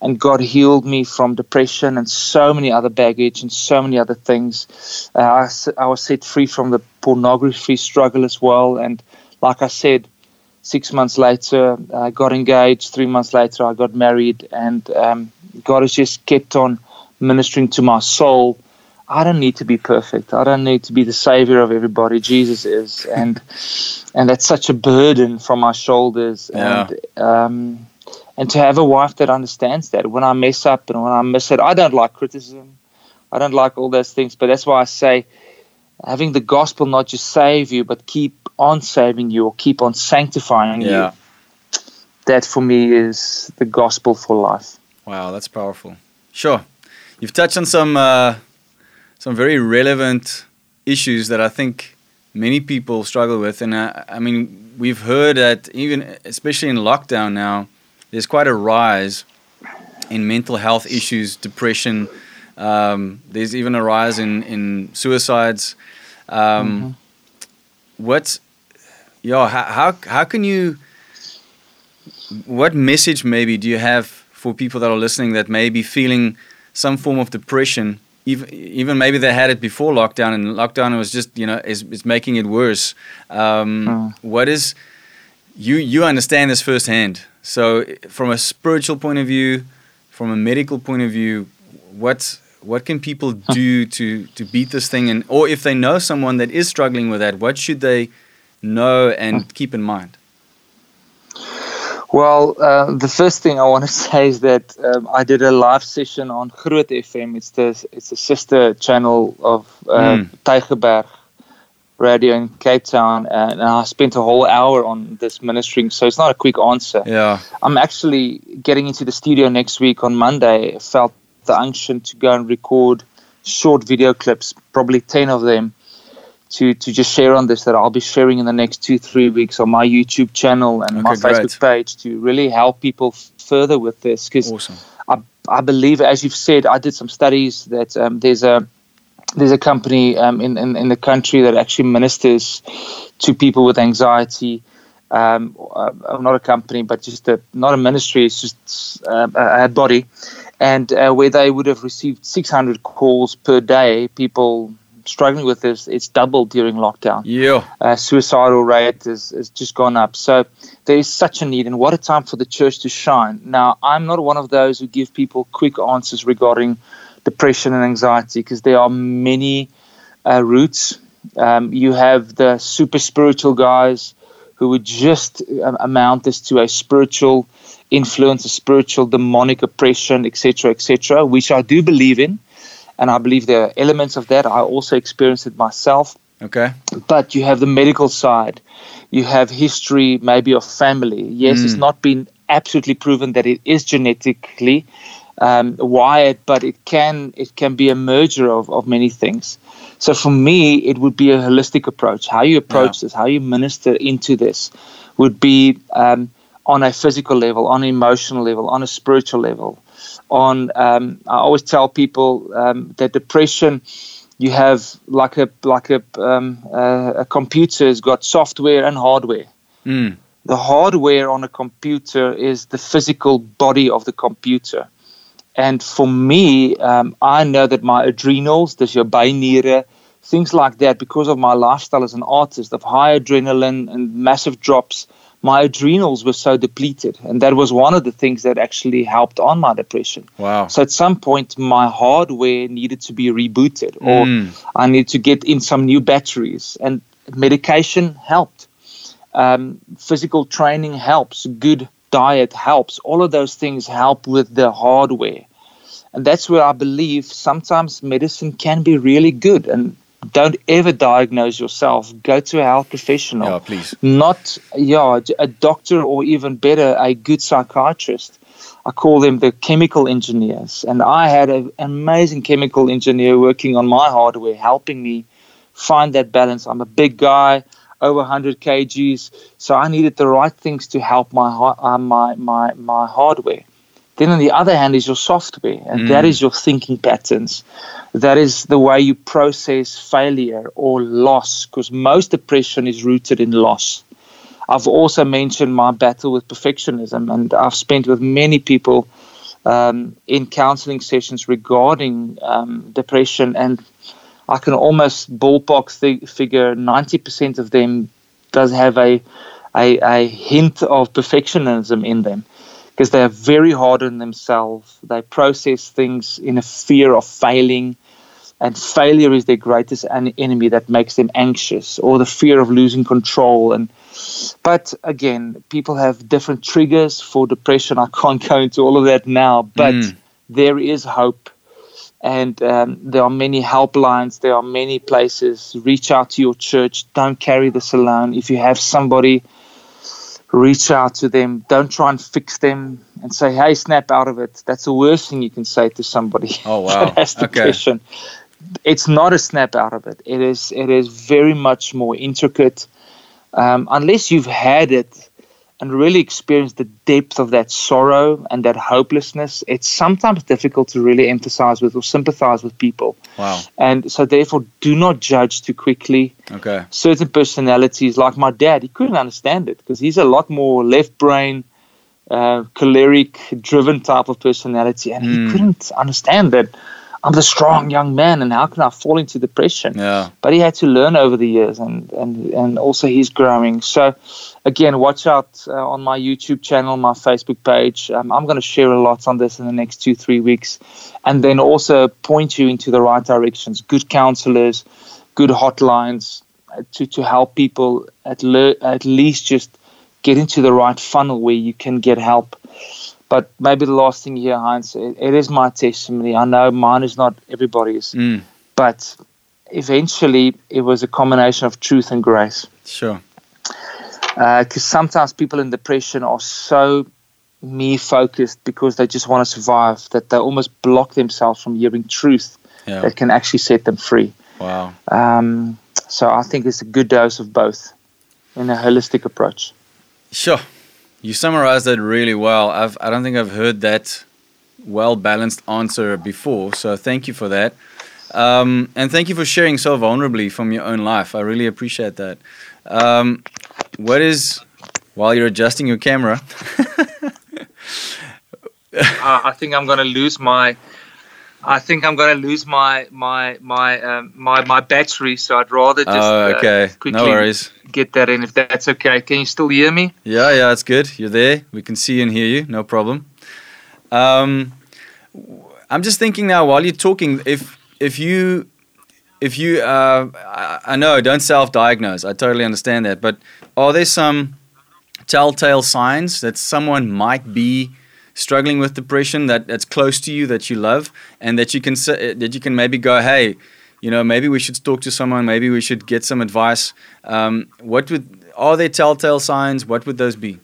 S2: and God healed me from depression and so many other baggage and so many other things. Uh, I, I was set free from the pornography struggle as well. And like I said, six months later, I got engaged. Three months later, I got married. And um, God has just kept on ministering to my soul. I don't need to be perfect. I don't need to be the savior of everybody. Jesus is, *laughs* and and that's such a burden from my shoulders.
S1: Yeah.
S2: And um, and to have a wife that understands that when I mess up and when I miss it, I don't like criticism. I don't like all those things, but that's why I say having the gospel not just save you, but keep on saving you or keep on sanctifying
S1: Yeah.
S2: you. That for me is the gospel for life.
S1: Wow, that's powerful. Sure, you've touched on some uh, some very relevant issues that I think many people struggle with, and uh, I mean we've heard that even especially in lockdown now, there's quite a rise in mental health issues, depression. Um, there's even a rise in in suicides. Um, What, yeah, how, how how can you? What message maybe do you have for people that are listening that may be feeling some form of depression? Even, even maybe they had it before lockdown, and lockdown was just you know is, is making it worse. Um,
S2: Mm.
S1: What is you you understand this firsthand? So from a spiritual point of view, from a medical point of view, what what can people do to to beat this thing? And or if they know someone that is struggling with that, what should they know and keep in mind?
S2: Well, uh, the first thing I want to *laughs* say is that um, I did a live session on Groot FM. It's the it's a sister channel of uh,
S1: Mm.
S2: Tygerberg Radio in Cape Town, and I spent a whole hour on this ministering. So it's not a quick answer.
S1: Yeah.
S2: I'm actually getting into the studio next week on Monday. Felt the unction to go and record short video clips, probably ten of them, to to just share on this that I'll be sharing in the next two three weeks on my YouTube channel and my
S1: great.
S2: Facebook page to really help people f- further with this because
S1: Awesome.
S2: I, I believe, as you've said, I did some studies that um, there's a there's a company um, in, in in the country that actually ministers to people with anxiety. Um, uh, not a company, but just a not a ministry. It's just uh, a, a body, and uh, where they would have received 600 calls per day. People struggling with this. It's doubled during lockdown
S1: Yeah.
S2: uh, suicidal rate has, has just gone up. So there is such a need, and what a time for the church to shine. Now, I'm not one of those who give people quick answers regarding depression and anxiety because there are many uh, routes. Um, you have the super spiritual guys who would just um, amount this to a spiritual influence, a spiritual demonic oppression, etc., etc., which I do believe in. And I believe there are elements of that. I also experienced it myself
S1: Okay.
S2: but you have the medical side you have history maybe of family yes it's
S1: Mm.
S2: not been absolutely proven that it is genetically um, wired but it can it can be a merger of, of many things so for me it would be a holistic approach how you approach this how you minister into this would be um, on a physical level on an emotional level on a spiritual level on um, i always tell people um, that depression you have like a like a um, uh, a computer has got software and hardware.
S1: Mm.
S2: The hardware on a computer is the physical body of the computer, and for me, um, I know that my adrenals, dus your bijnieren, things like that, because of my lifestyle as an artist of high adrenaline and massive drops, my adrenals were so depleted, and that was one of the things that actually helped on my depression.
S1: Wow.
S2: So at some point, my hardware needed to be rebooted, or
S1: Mm.
S2: I needed to get in some new batteries, and medication helped. Um, physical training helps. Good diet helps. All of those things help with the hardware, and that's where I believe sometimes medicine can be really good. And don't ever diagnose yourself. Go to a health professional.
S1: Yeah, please.
S2: not yeah a doctor or even better a good psychiatrist. I call them the chemical engineers. And i had an amazing chemical engineer working on my hardware helping me find that balance. I'm a big guy over 100 kgs. So i needed the right things to help my uh, my my my hardware then on the other hand is your software and that
S1: Mm.
S2: is your thinking patterns. That is the way you process failure or loss because most depression is rooted in loss. I've also mentioned my battle with perfectionism and i've spent with many people um, in counseling sessions regarding um, depression, and I can almost ballpark th- figure 90% of them does have a, a, a hint of perfectionism in them because they are very hard on themselves. They process things in a fear of failing, and failure is their greatest enemy that makes them anxious, or the fear of losing control. And but again, people have different triggers for depression. I can't go into all of that now, but mm. there is hope. And um, there are many helplines. There are many places. Reach out to your church. Don't carry this alone. If you have somebody reach out to them. Don't try and fix them and say, "Hey, snap out of it." That's the worst thing you can say to somebody
S1: oh, wow. *laughs*
S2: that has depression. Okay. It's not a snap out of it. It is. It is very much more intricate. Um, unless you've had it and really experience the depth of that sorrow and that hopelessness, it's sometimes difficult to really emphasize with or sympathize with people.
S1: Wow.
S2: And so, therefore, do not judge too quickly.
S1: Okay.
S2: Certain personalities, like my dad, he couldn't understand it because he's a lot more left brain, uh, choleric, driven type of personality, and mm. he hmm. couldn't understand that I'm the strong young man, and how can I fall into depression?
S1: Yeah.
S2: But he had to learn over the years, and and and also he's growing. So, again, watch out uh, on my YouTube channel, my Facebook page. Um, I'm going to share a lot on this in the next two three weeks, and then also point you into the right directions. Good counselors, good hotlines uh, to to help people at le- at least just get into the right funnel where you can get help. But maybe the last thing here, Heinz, it, it is my testimony. I know mine is not everybody's,
S1: mm.
S2: but eventually it was a combination of truth and grace.
S1: Sure.
S2: Because uh, sometimes people in depression are so me focused because they just want to survive that they almost block themselves from hearing truth yeah. that can actually set them free.
S1: Wow.
S2: Um, so I think it's a good dose of both in a holistic approach.
S1: Sure. You summarized that really well. I've, I don't think I've heard that well balanced answer before. So thank you for that. Um, and thank you for sharing so vulnerably from your own life. I really appreciate that. Um, what is, while you're adjusting your camera, *laughs*
S2: uh, I think I'm going to lose my I think I'm going to lose my my my um, my my battery, so I'd rather just
S1: oh, okay. Uh, quickly no worries.
S2: get that in if that's okay. Can you still hear me?
S1: Yeah, yeah, it's good. You're there. We can see and hear you. No problem. Um, I'm just thinking now while you're talking, if if you if you uh, I, I know don't self-diagnose. I totally understand that, but are there some telltale signs that someone might be struggling with depression that, that's close to you that you love and that you can that you can maybe go hey you know maybe we should talk to someone maybe we should get some advice. Um, what would are there telltale signs? What would those be?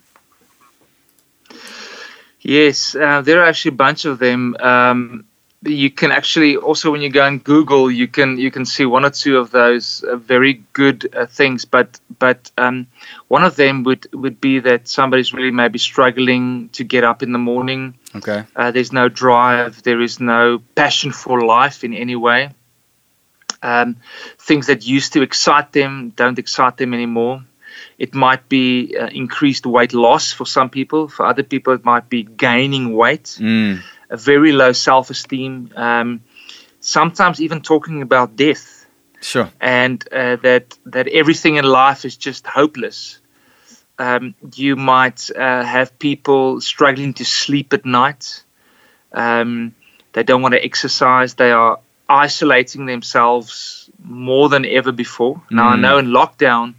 S2: Yes uh, there are actually a bunch of them. Um, you can actually also when you go on Google, you can you can see one or two of those uh, very good uh, things. But but um, one of them would would be that somebody's really maybe struggling to get up in the morning.
S1: Okay.
S2: Uh, there's no drive. There is no passion for life in any way. Um, things that used to excite them don't excite them anymore. It might be uh, increased weight loss for some people. For other people, it might be gaining weight.
S1: Mm
S2: a very low self esteem, um, sometimes even talking about death.
S1: Sure.
S2: And uh, that, that everything in life is just hopeless. Um, you might uh, have people struggling to sleep at night. Um, they don't want to exercise. They are isolating themselves more than ever before. Now, I mm. know in lockdown,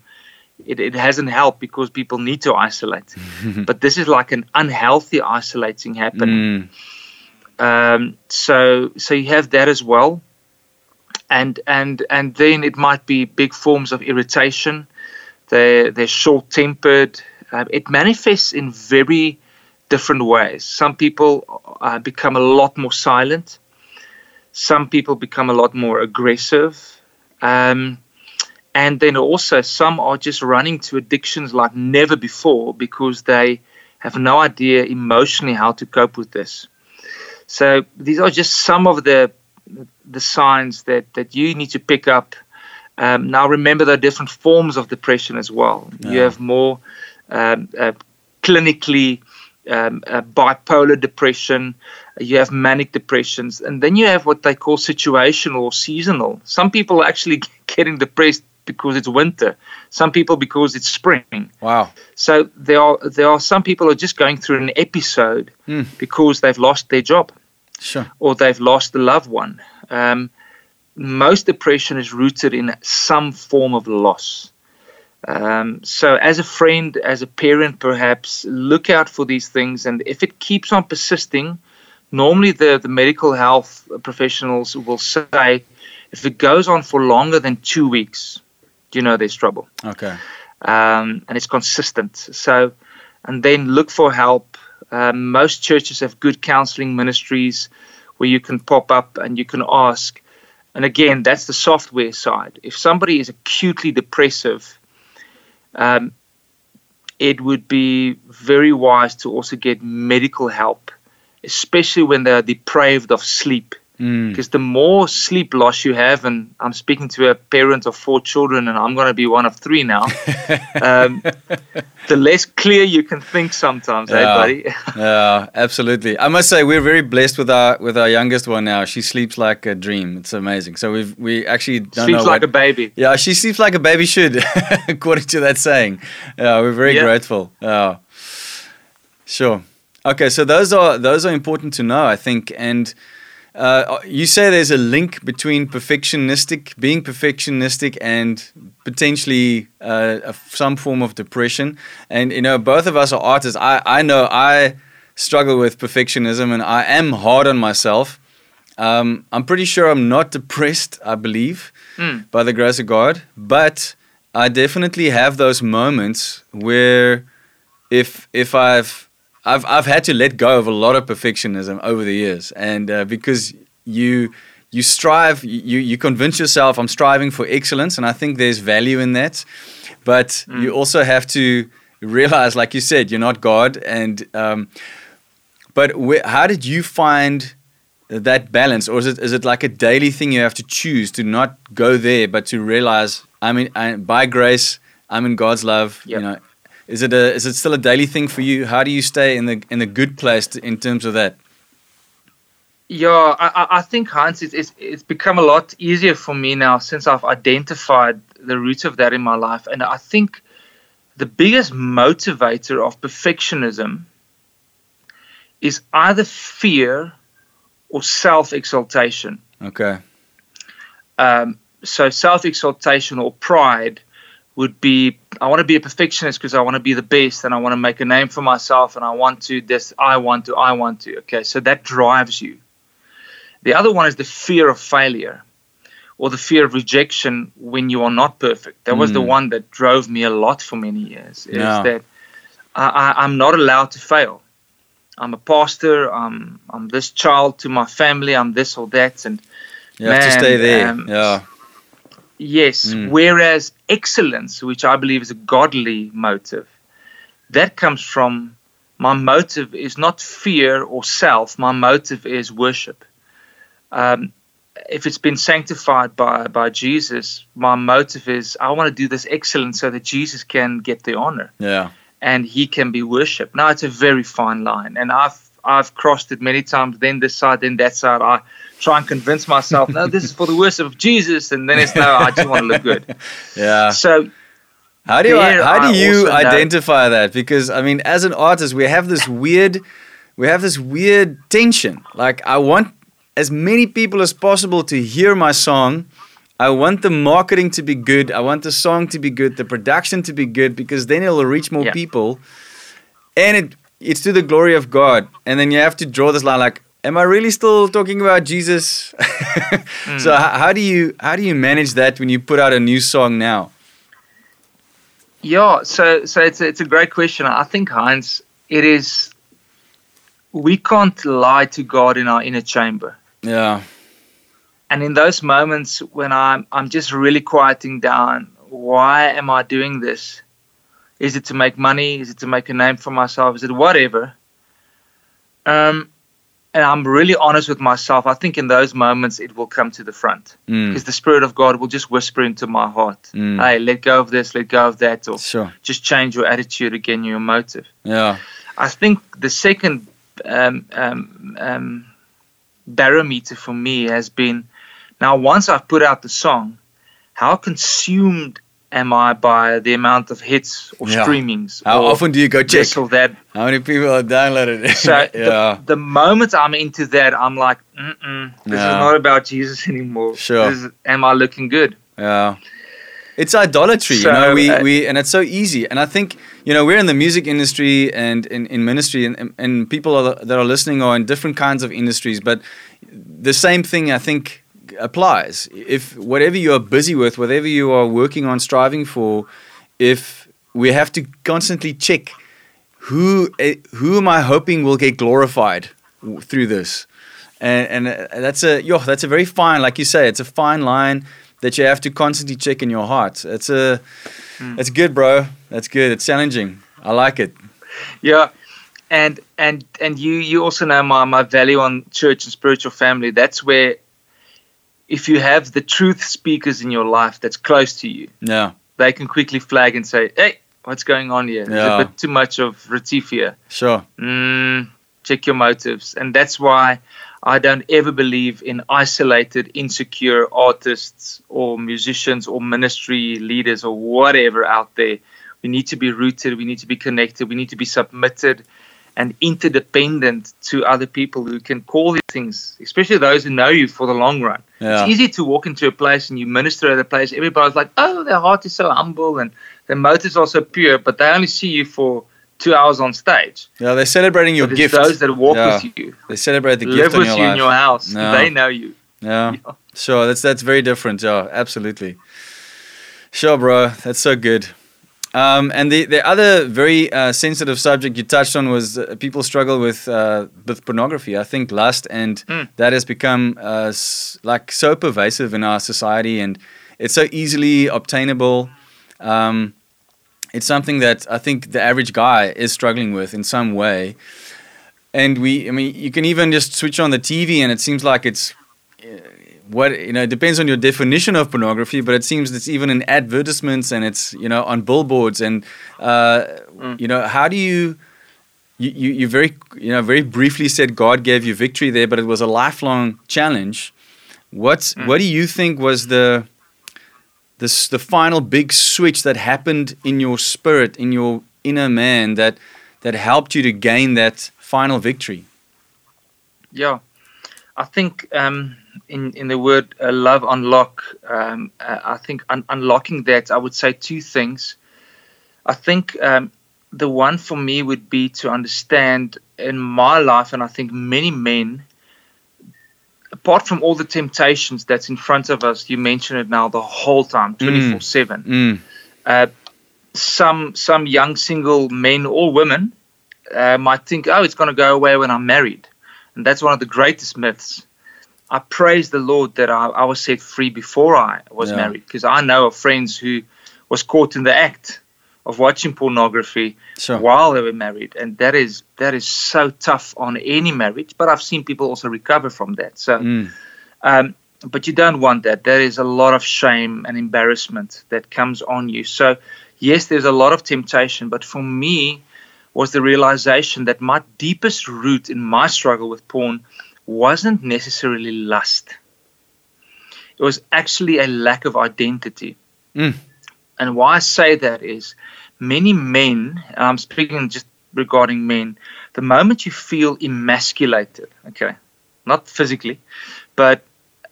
S2: it, it hasn't helped because people need to isolate. *laughs* but this is like an unhealthy isolating happening.
S1: Mm.
S2: Um, so so you have that as well, and and and then it might be big forms of irritation. They're they're short tempered. Uh, it manifests in very different ways. Some people uh, become a lot more silent. Some people become a lot more aggressive. Um, and then also some are just running to addictions like never before because they have no idea emotionally how to cope with this. So these are just some of the the signs that that you need to pick up. Um, now remember there are different forms of depression as well. Yeah. You have more um, uh, clinically um, uh, bipolar depression, you have manic depressions, and then you have what they call situational or seasonal. Some people are actually *laughs* getting depressed because it's winter. Some people because it's spring.
S1: Wow.
S2: So there are there are some people who are just going through an episode
S1: Mm.
S2: because they've lost their job
S1: Sure.
S2: or they've lost a loved one. Um, most depression is rooted in some form of loss. Um, so, as a friend, as a parent, perhaps look out for these things, and if it keeps on persisting, normally the, the medical health professionals will say if it goes on for longer than two weeks, you know there's trouble
S1: Okay.
S2: um, and it's consistent. So, and then look for help. Um, most churches have good counseling ministries where you can pop up and you can ask. And again, that's the software side. If somebody is acutely depressive, um, it would be very wise to also get medical help, especially when they are deprived of sleep
S1: Mm.
S2: because the more sleep loss you have, and I'm speaking to a parent of four children, and I'm going to be one of three now, *laughs* um, the less clear you can think sometimes, eh, buddy? *laughs*
S1: yeah, absolutely. I must say we're very blessed with our with our youngest one now. She sleeps like a dream. It's amazing. So we've we actually don't
S2: Sleeps like
S1: what,
S2: a baby.
S1: Yeah, she sleeps like a baby should, *laughs* according to that saying. Yeah, we're very
S2: Yeah.
S1: grateful. Yeah, sure. Okay, so those are those are important to know, I think. And uh, you say there's a link between perfectionistic, being perfectionistic, and potentially uh, a- some form of depression. And you know, both of us are artists. I I know I struggle with perfectionism, and I am hard on myself. Um, I'm pretty sure I'm not *laughs* depressed. I believe
S2: Mm.
S1: by the grace of God. But I definitely have those moments where if if I've I've I've had to let go of a lot of perfectionism over the years, and uh, because you you strive, you you convince yourself I'm striving for excellence, and I think there's value in that. But you also have to realize, like you said, you're not God, and um, but wh- how did you find that balance, or is it is it like a daily thing you have to choose to not go there, but to realize I mean I, by grace I'm in God's love. You know, is it a is it still a daily thing for you? How do you stay in the in a good place to, in terms of that?
S2: Yeah, I, I- I think Hans, it's, it's it's become a lot easier for me now since I've identified the roots of that in my life, and I think the biggest motivator of perfectionism is either fear or self-exaltation.
S1: Okay.
S2: Um, so self-exaltation or pride would be I want to be a perfectionist because I want to be the best and I want to make a name for myself and I want to this I want to I want to okay so that drives you the other one is the fear of failure or the fear of rejection when you are not perfect that was the
S1: Mm.
S2: one that drove me a lot for many years is
S1: Yeah.
S2: that I, I, I'm not allowed to fail I'm a pastor I'm I'm this child to my family I'm this or that and
S1: You have to stay there.
S2: um,
S1: yeah.
S2: Yes.
S1: Mm.
S2: Whereas excellence, which I believe is a godly motive, that comes from my motive is not fear or self. My motive is worship. Um, if it's been sanctified by, by Jesus, my motive is I want to do this excellence so that Jesus can get the honor
S1: Yeah.
S2: and he can be worshipped. Now it's a very fine line, and I've I've crossed it many times. Then this side, then that side. I try and convince myself, no, this is for the worship of Jesus, and then it's no, I just want to look good. *laughs*
S1: Yeah.
S2: So
S1: How do you how do you
S2: also know-
S1: identify that? Because I mean, as an artist, we have this weird, we have this weird tension. Like I want as many people as possible to hear my song. I want the marketing to be good. I want the song to be good, the production to be good, because then it'll reach more
S2: Yeah.
S1: people, and it it's to the glory of God. And then you have to draw this line, like, am I really still talking about Jesus? *laughs* So hmm. how, how do you how do you manage that when you put out a new song now?
S2: yeah, so so it's a, it's a great question. I think Heinz, it is. We can't lie to God in our inner chamber.
S1: Yeah.
S2: And in those moments when I'm I'm just really quieting down, why am I doing this? Is it to make money? Is it to make a name for myself? Is it whatever? Um, and I'm really honest with myself. I think in those moments it will come to the front
S1: Mm.
S2: because the Spirit of God will just whisper into my heart,
S1: Mm.
S2: "Hey, let go of this, let go of that, or
S1: Sure.
S2: just change your attitude again, your motive."
S1: Yeah.
S2: I think the second um, um, um, barometer for me has been now once I've put out the song, how consumed am I by the amount of hits or
S1: Yeah.
S2: streamings?
S1: How
S2: or
S1: often do you go check?
S2: this or that?
S1: How many people have downloaded it?
S2: So *laughs*
S1: yeah.
S2: the, the moment I'm into that, I'm like, Mm-mm, this is not about Jesus *laughs* anymore.
S1: Sure.
S2: Is, am I looking good?
S1: Yeah. It's idolatry, you know. We,
S2: uh,
S1: we and it's so easy. And I think you know we're in the music industry and in, in ministry, and, and, and people are, that are listening are in different kinds of industries. But the same thing I think applies. If whatever you are busy with, whatever you are working on, striving for, if we have to constantly check who eh, who am I hoping will get glorified through this, and and uh, that's a yo that's a very fine, like you say, it's a fine line that you have to constantly check in your heart. It's a it's good, bro. That's good. It's challenging. I like it.
S2: Yeah. And and and you you also know my, my value on church and spiritual family. That's where if you have the truth speakers in your life that's close to you,
S1: Yeah,
S2: they can quickly flag and say, Hey, what's going on here? There's a bit too much of Retifia.
S1: sure.
S2: Mm, check your motives. And that's why I don't ever believe in isolated, insecure artists or musicians or ministry leaders or whatever out there. We need to be rooted, we need to be connected, we need to be submitted and interdependent to other people who can call these things, especially those who know you for the long run.
S1: Yeah.
S2: It's easy to walk into a place and you minister at a place, everybody's like, oh, their heart is so humble and their motives are so pure, but they only see you for two hours on stage.
S1: Yeah, they're celebrating your
S2: But
S1: gift.
S2: those that walk
S1: Yeah.
S2: with you,
S1: They celebrate the
S2: live
S1: gift in
S2: with
S1: your
S2: you
S1: life.
S2: in your house,
S1: Yeah.
S2: they know you.
S1: Yeah.
S2: Yeah.
S1: Sure, that's that's very different. Yeah, absolutely. Sure, bro. That's so good. Um, and the, the other very uh, sensitive subject you touched on was uh, people struggle with uh, with pornography. I think lust, and
S2: Mm.
S1: that has become uh, s- like so pervasive in our society, and it's so easily obtainable. Um, it's something that I think the average guy is struggling with in some way. And we, I mean, you can even just switch on the TV, and it seems like it's what you know it depends on your definition of pornography but it seems it's even in advertisements and it's you know on billboards and uh, you know how do you you, you very you know very briefly said God gave you victory there but it was a lifelong challenge. What's what do you think was the this the final big switch that happened in your spirit in your inner man that that helped you to gain that final victory?
S2: Yeah, I think um, in in the word uh, love unlock, um, uh, I think un- unlocking that, I would say two things. I think um, the one for me would be to understand in my life, and I think many men, apart from all the temptations that's in front of us, you mention it now the whole time, twenty four seven
S1: mm,
S2: uh, some some young single men or women uh, might think, oh, it's going to go away when I'm married, and that's one of the greatest myths. I praise the Lord that I, I was set free before I was
S1: Yeah.
S2: married, because I know of friends who was caught in the act of watching pornography
S1: sure
S2: while they were married, and that is that is so tough on any marriage. But I've seen people also recover from that. So.
S1: mm,
S2: Um, but you don't want that. There is a lot of shame and embarrassment that comes on you. So, yes, there's a lot of temptation. But for me, was the realization that my deepest root in my struggle with porn wasn't necessarily lust. It was actually a lack of identity.
S1: Mm.
S2: And why I say that is many men, and I'm speaking just regarding men, the moment you feel emasculated, okay, not physically, but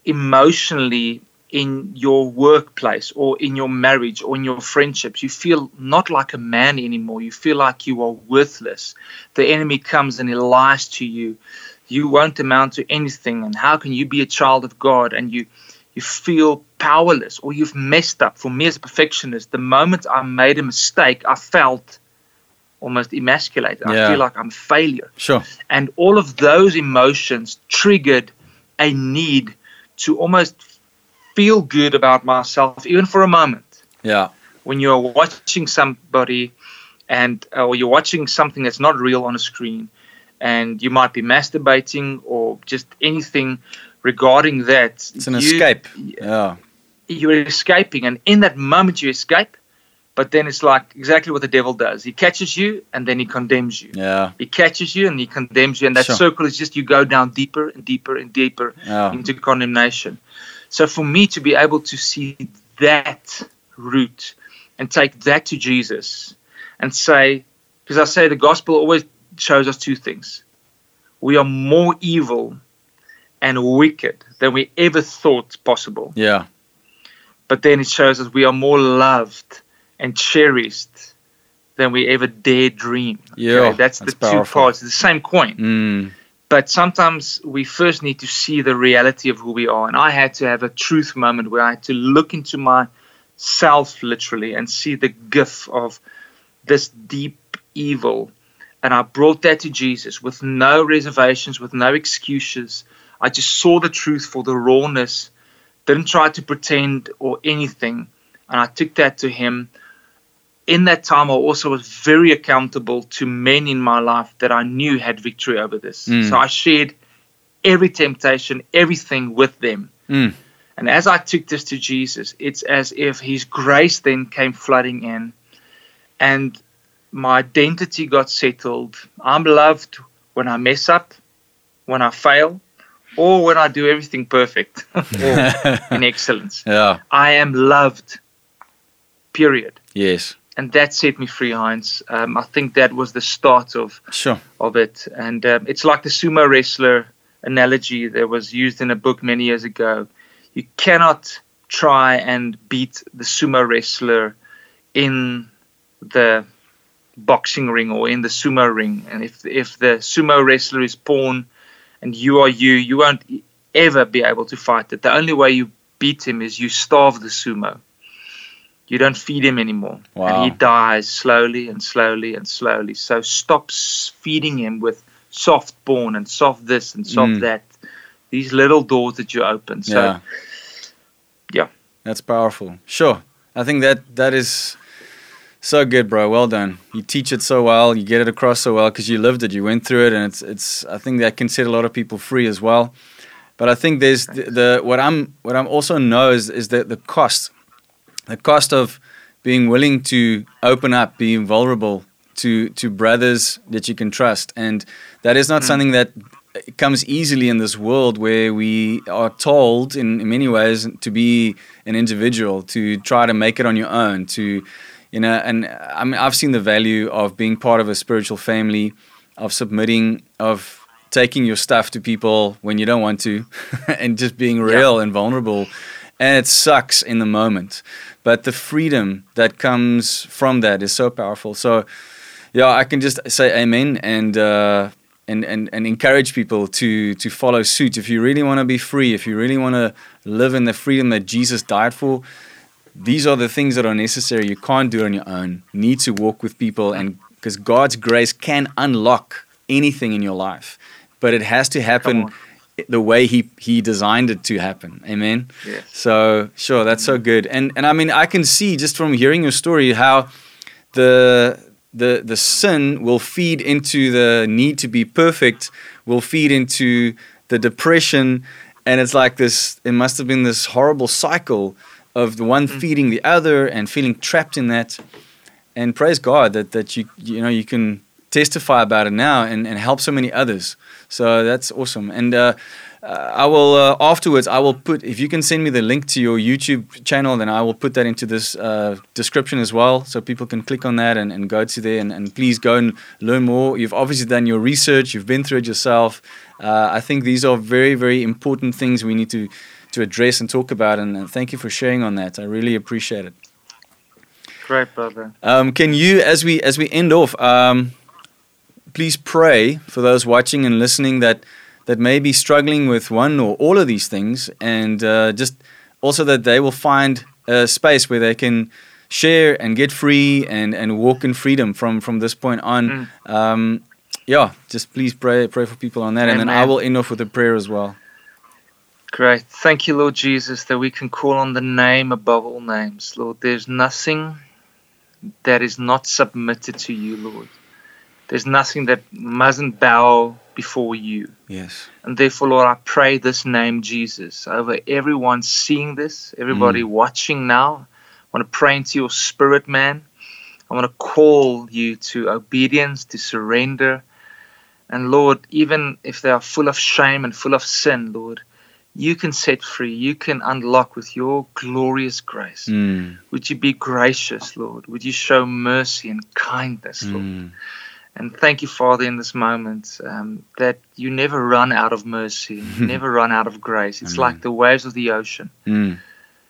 S2: emotionally in your workplace or in your marriage or in your friendships, you feel not like a man anymore. You feel like you are worthless. The enemy comes and he lies to you. You won't amount to anything. And how can you be a child of God and you you feel powerless or you've messed up? For me as a perfectionist, the moment I made a mistake, I felt almost emasculated.
S1: Yeah.
S2: I feel like I'm a failure.
S1: sure
S2: And all of those emotions triggered a need to almost feel good about myself, even for a moment.
S1: yeah
S2: When you're watching somebody and uh, or you're watching something that's not real on a screen, and you might be masturbating or just anything regarding that.
S1: it's an
S2: you-
S1: escape yeah
S2: You're escaping, and in that moment you escape, But then it's like exactly what the devil does. He catches you and then he condemns you.
S1: Yeah.
S2: He catches you and he condemns you, and that
S1: Sure.
S2: circle is just you go down deeper and deeper and deeper
S1: Yeah.
S2: into condemnation. So for me to be able to see that route and take that to Jesus and say, because I say the gospel always shows us two things. We are more evil and wicked than we ever thought possible.
S1: Yeah.
S2: But then it shows us we are more loved and cherished than we ever dare dream.
S1: Yeah.
S2: that's,
S1: that's
S2: the two
S1: powerful.
S2: parts, the same coin
S1: Mm.
S2: but sometimes we first need to see the reality of who we are and i had to have a truth moment where i had to look into myself literally and see the gift of this deep evil and i brought that to jesus with no reservations with no excuses i just saw the truth for the rawness didn't try to pretend or anything and i took that to him in that time, I also was very accountable to men in my life that I knew had victory over this.
S1: Mm.
S2: So I shared every temptation, everything with them.
S1: Mm.
S2: And as I took this to Jesus, it's as if His grace then came flooding in, and my identity got settled. I'm loved when I mess up, when I fail, or when I do everything perfect *laughs* in excellence.
S1: yeah.
S2: I am loved, period
S1: Yes.
S2: and that set me free, Heinz. Um, I think that was the start of
S1: Sure.
S2: of it, and um, it's like the sumo wrestler analogy that was used in a book many years ago. You cannot try and beat the sumo wrestler in the boxing ring or in the sumo ring, and if if the sumo wrestler is porn and you are you, you won't ever be able to fight it. The only way you beat him is you starve the sumo. You don't feed him anymore.
S1: Wow.
S2: And he dies slowly and slowly and slowly. So stop feeding him with soft porn and soft this and soft
S1: Mm.
S2: that. These little doors that you open. So
S1: yeah.
S2: yeah.
S1: That's powerful. Sure. I think that that is so good, bro. Well done. You teach it so well. You get it across so well because you lived it. You went through it, and it's it's. I think that can set a lot of people free as well. But I think there's the, the what I'm what I'm also know is is that the cost, the cost of being willing to open up, being vulnerable to to brothers that you can trust, and that is not hmm. something that comes easily in this world where we are told in, in many ways to be an individual to try to make it on your own to you know and i mean i've seen the value of being part of a spiritual family of submitting of taking your stuff to people when you don't want to *laughs* and just being real and vulnerable. And it sucks in the moment but the freedom that comes from that is so powerful. So yeah i can just say amen and uh and, and, and encourage people to to follow suit. If you really want to be free, if you really want to live in the freedom that Jesus died for, these are the things that are necessary. You can't do it on your own. You need to walk with people, and because God's grace can unlock anything in your life, but it has to happen the way He He designed it to happen. Amen.
S2: Yes.
S1: So sure, that's so good. And and I mean, I can see just from hearing your story how the the the sin will feed into the need to be perfect, will feed into the depression, and it's like this. It must have been this horrible cycle of the one feeding the other and feeling trapped in that. And praise God that that you you know you can testify about it now and, and help so many others. So that's awesome. And uh, uh, I will uh, afterwards. I will put if you can send me the link to your YouTube channel, then I will put that into this uh, description as well, so people can click on that and, and go to there and, and please go and learn more. You've obviously done your research. You've been through it yourself. Uh, I think these are very very important things we need to to address and talk about. And, and thank you for sharing on that. I really appreciate it.
S2: Great, brother.
S1: Um, can you, as we as we end off, um, please pray for those watching and listening that that may be struggling with one or all of these things, and uh, just also that they will find a space where they can share and get free and, and walk in freedom from from this point on. Um, yeah, just please pray pray for people on that, and then I will end off with a prayer as well.
S2: Great. Thank you, Lord Jesus, that we can call on the name above all names. Lord, there's nothing that is not submitted to you, Lord. There's nothing that mustn't bow before you.
S1: Yes.
S2: And therefore, Lord, I pray this name, Jesus, over everyone seeing this, everybody mm. watching now. I want to pray into your spirit, man. I want to call you to obedience, to surrender. And Lord, even if they are full of shame and full of sin, Lord, you can set free. You can unlock with your glorious grace.
S1: Mm.
S2: Would you be gracious, Lord? Would you show mercy and kindness, Lord?
S1: Mm.
S2: And thank you, Father, in this moment um, that you never run out of mercy, you *laughs* never run out of grace. It's
S1: Amen.
S2: like the waves of the ocean,
S1: Mm.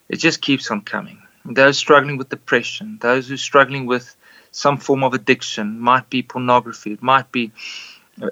S2: it just keeps on coming. Those struggling with depression, those who are struggling with some form of addiction, might be pornography, it might be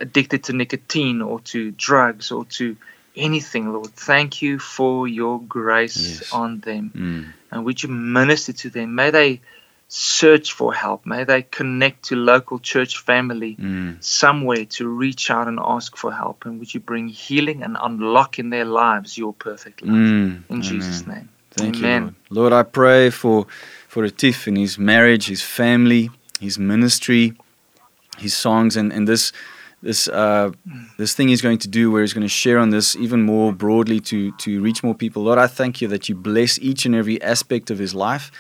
S2: addicted to nicotine or to drugs or to anything, Lord. Thank you for your grace
S1: Yes.
S2: on them.
S1: Mm.
S2: And would you minister to them? May they search for help. May they connect to local church family
S1: Mm.
S2: somewhere to reach out and ask for help. And would you bring healing and unlock in their lives your perfect love?
S1: Mm.
S2: In Jesus' name.
S1: Thank
S2: Amen.
S1: you, Lord. Lord, I pray for for Retief and his marriage, his family, his ministry, his songs, and and this this uh, this thing he's going to do, where he's going to share on this even more broadly to to reach more people. Lord, I thank you that you bless each and every aspect of his life,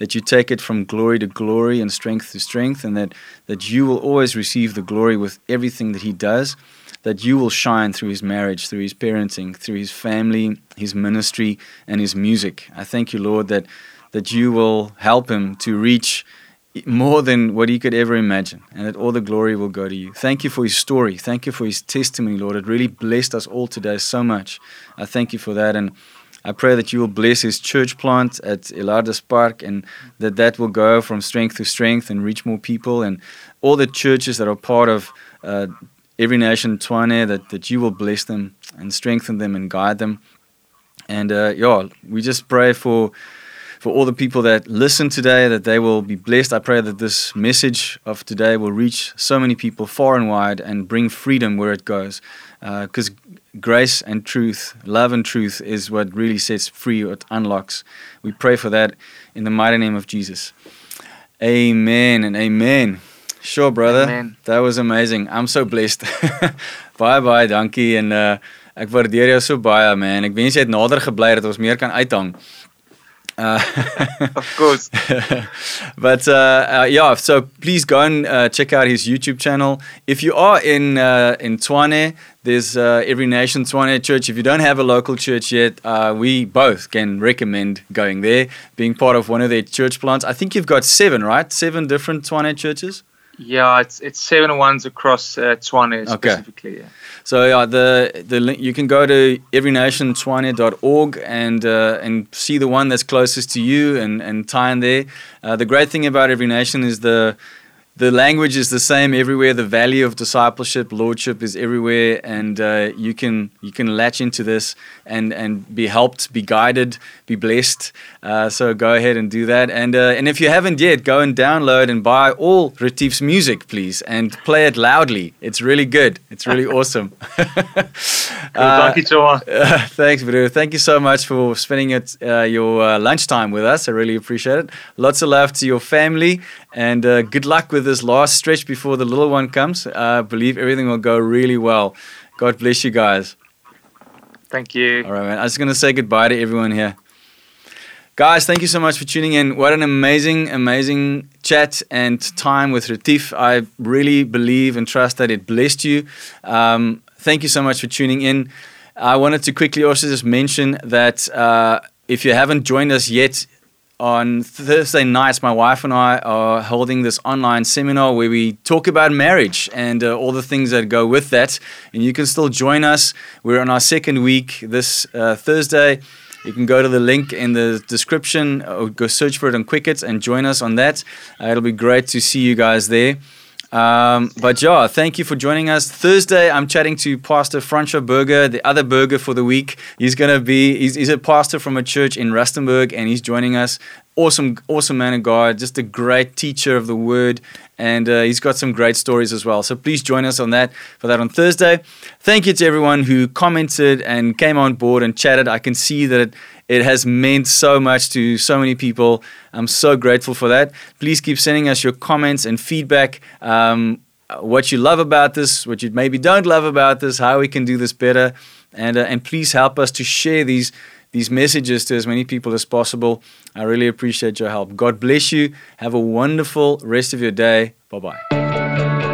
S1: that you take it from glory to glory and strength to strength, and that that you will always receive the glory with everything that he does. That you will shine through his marriage, through his parenting, through his family, his ministry, and his music. I thank you, Lord, that that you will help him to reach more than what he could ever imagine, and that all the glory will go to you. Thank you for his story. Thank you for his testimony, Lord. It really blessed us all today so much. I thank you for that, and I pray that you will bless his church plant at Elardus Park, and that that will go from strength to strength and reach more people, and all the churches that are part of. Uh, Every nation, Tshwane, that, that you will bless them and strengthen them and guide them. And uh, yeah, we just pray for for all the people that listen today that they will be blessed. I pray that this message of today will reach so many people far and wide and bring freedom where it goes. Because grace and truth, love and truth is what really sets free, what unlocks. We pray for that in the mighty name of Jesus. Amen and amen. Sure, brother.
S2: Amen.
S1: That was amazing. I'm so blessed. *laughs* baie baie dankie en uh ek waardeer jou so baie man. Ek wens jy het nader gebly dat ons meer kan uithang. Uh,
S2: Of *laughs* course. *laughs*
S1: but uh, uh, yeah, so please go and uh, check out his YouTube channel. If you are in uh, in Tshwane, there's uh, Every Nation Tshwane Church. If you don't have a local church yet, uh, we both can recommend going there, being part of one of their church plants. I think you've got seven, right? Seven different Twane churches.
S2: Yeah, it's it's seven ones across uh, Tshwane
S1: Okay.
S2: specifically. Yeah.
S1: So yeah, the the link, you can go to everynationtwane.org and uh, and see the one that's closest to you and and tie in there. Uh, the great thing about Every Nation is the the language is the same everywhere. The value of discipleship, lordship is everywhere, and uh, you can you can latch into this and and be helped, be guided, be blessed. Uh, so go ahead and do that. And uh, and if you haven't yet, go and download and buy all Retief's music, please, and play it loudly. It's really good. It's really *laughs* awesome. Uh,
S2: Dankie, Joa. *laughs*
S1: thanks, Bro. Thank you so much for spending it, uh, your uh, lunchtime with us. I really appreciate it. Lots of love to your family, and uh, good luck with this last stretch before the little one comes. I believe everything will go really well. God bless you guys.
S2: Thank you.
S1: All right, man. I was going to say goodbye to everyone here. Guys, thank you so much for tuning in. What an amazing, amazing chat and time with Retief. I really believe and trust that it blessed you. Um, thank you so much for tuning in. I wanted to quickly also just mention that uh, if you haven't joined us yet, on Thursday nights, my wife and I are holding this online seminar where we talk about marriage and uh, all the things that go with that. And you can still join us. We're on our second week this uh, Thursday. You can go to the link in the description or go search for it on Quicket and join us on that. Uh, it'll be great to see you guys there. Um, but yeah, thank you for joining us. Thursday, I'm chatting to Pastor Franco Burger, the other Burger for the week. He's to be, he's, he's a pastor from a church in Rustenburg and he's joining us. Awesome, awesome man of God, just a great teacher of the word. And uh, he's got some great stories as well. So please join us on that for that on Thursday. Thank you to everyone who commented and came on board and chatted. I can see that it has meant so much to so many people. I'm so grateful for that. Please keep sending us your comments and feedback. Um, what you love about this, what you maybe don't love about this, how we can do this better, and uh, and please help us to share these these messages to as many people as possible. I really appreciate your help. God bless you. Have a wonderful rest of your day. Bye bye.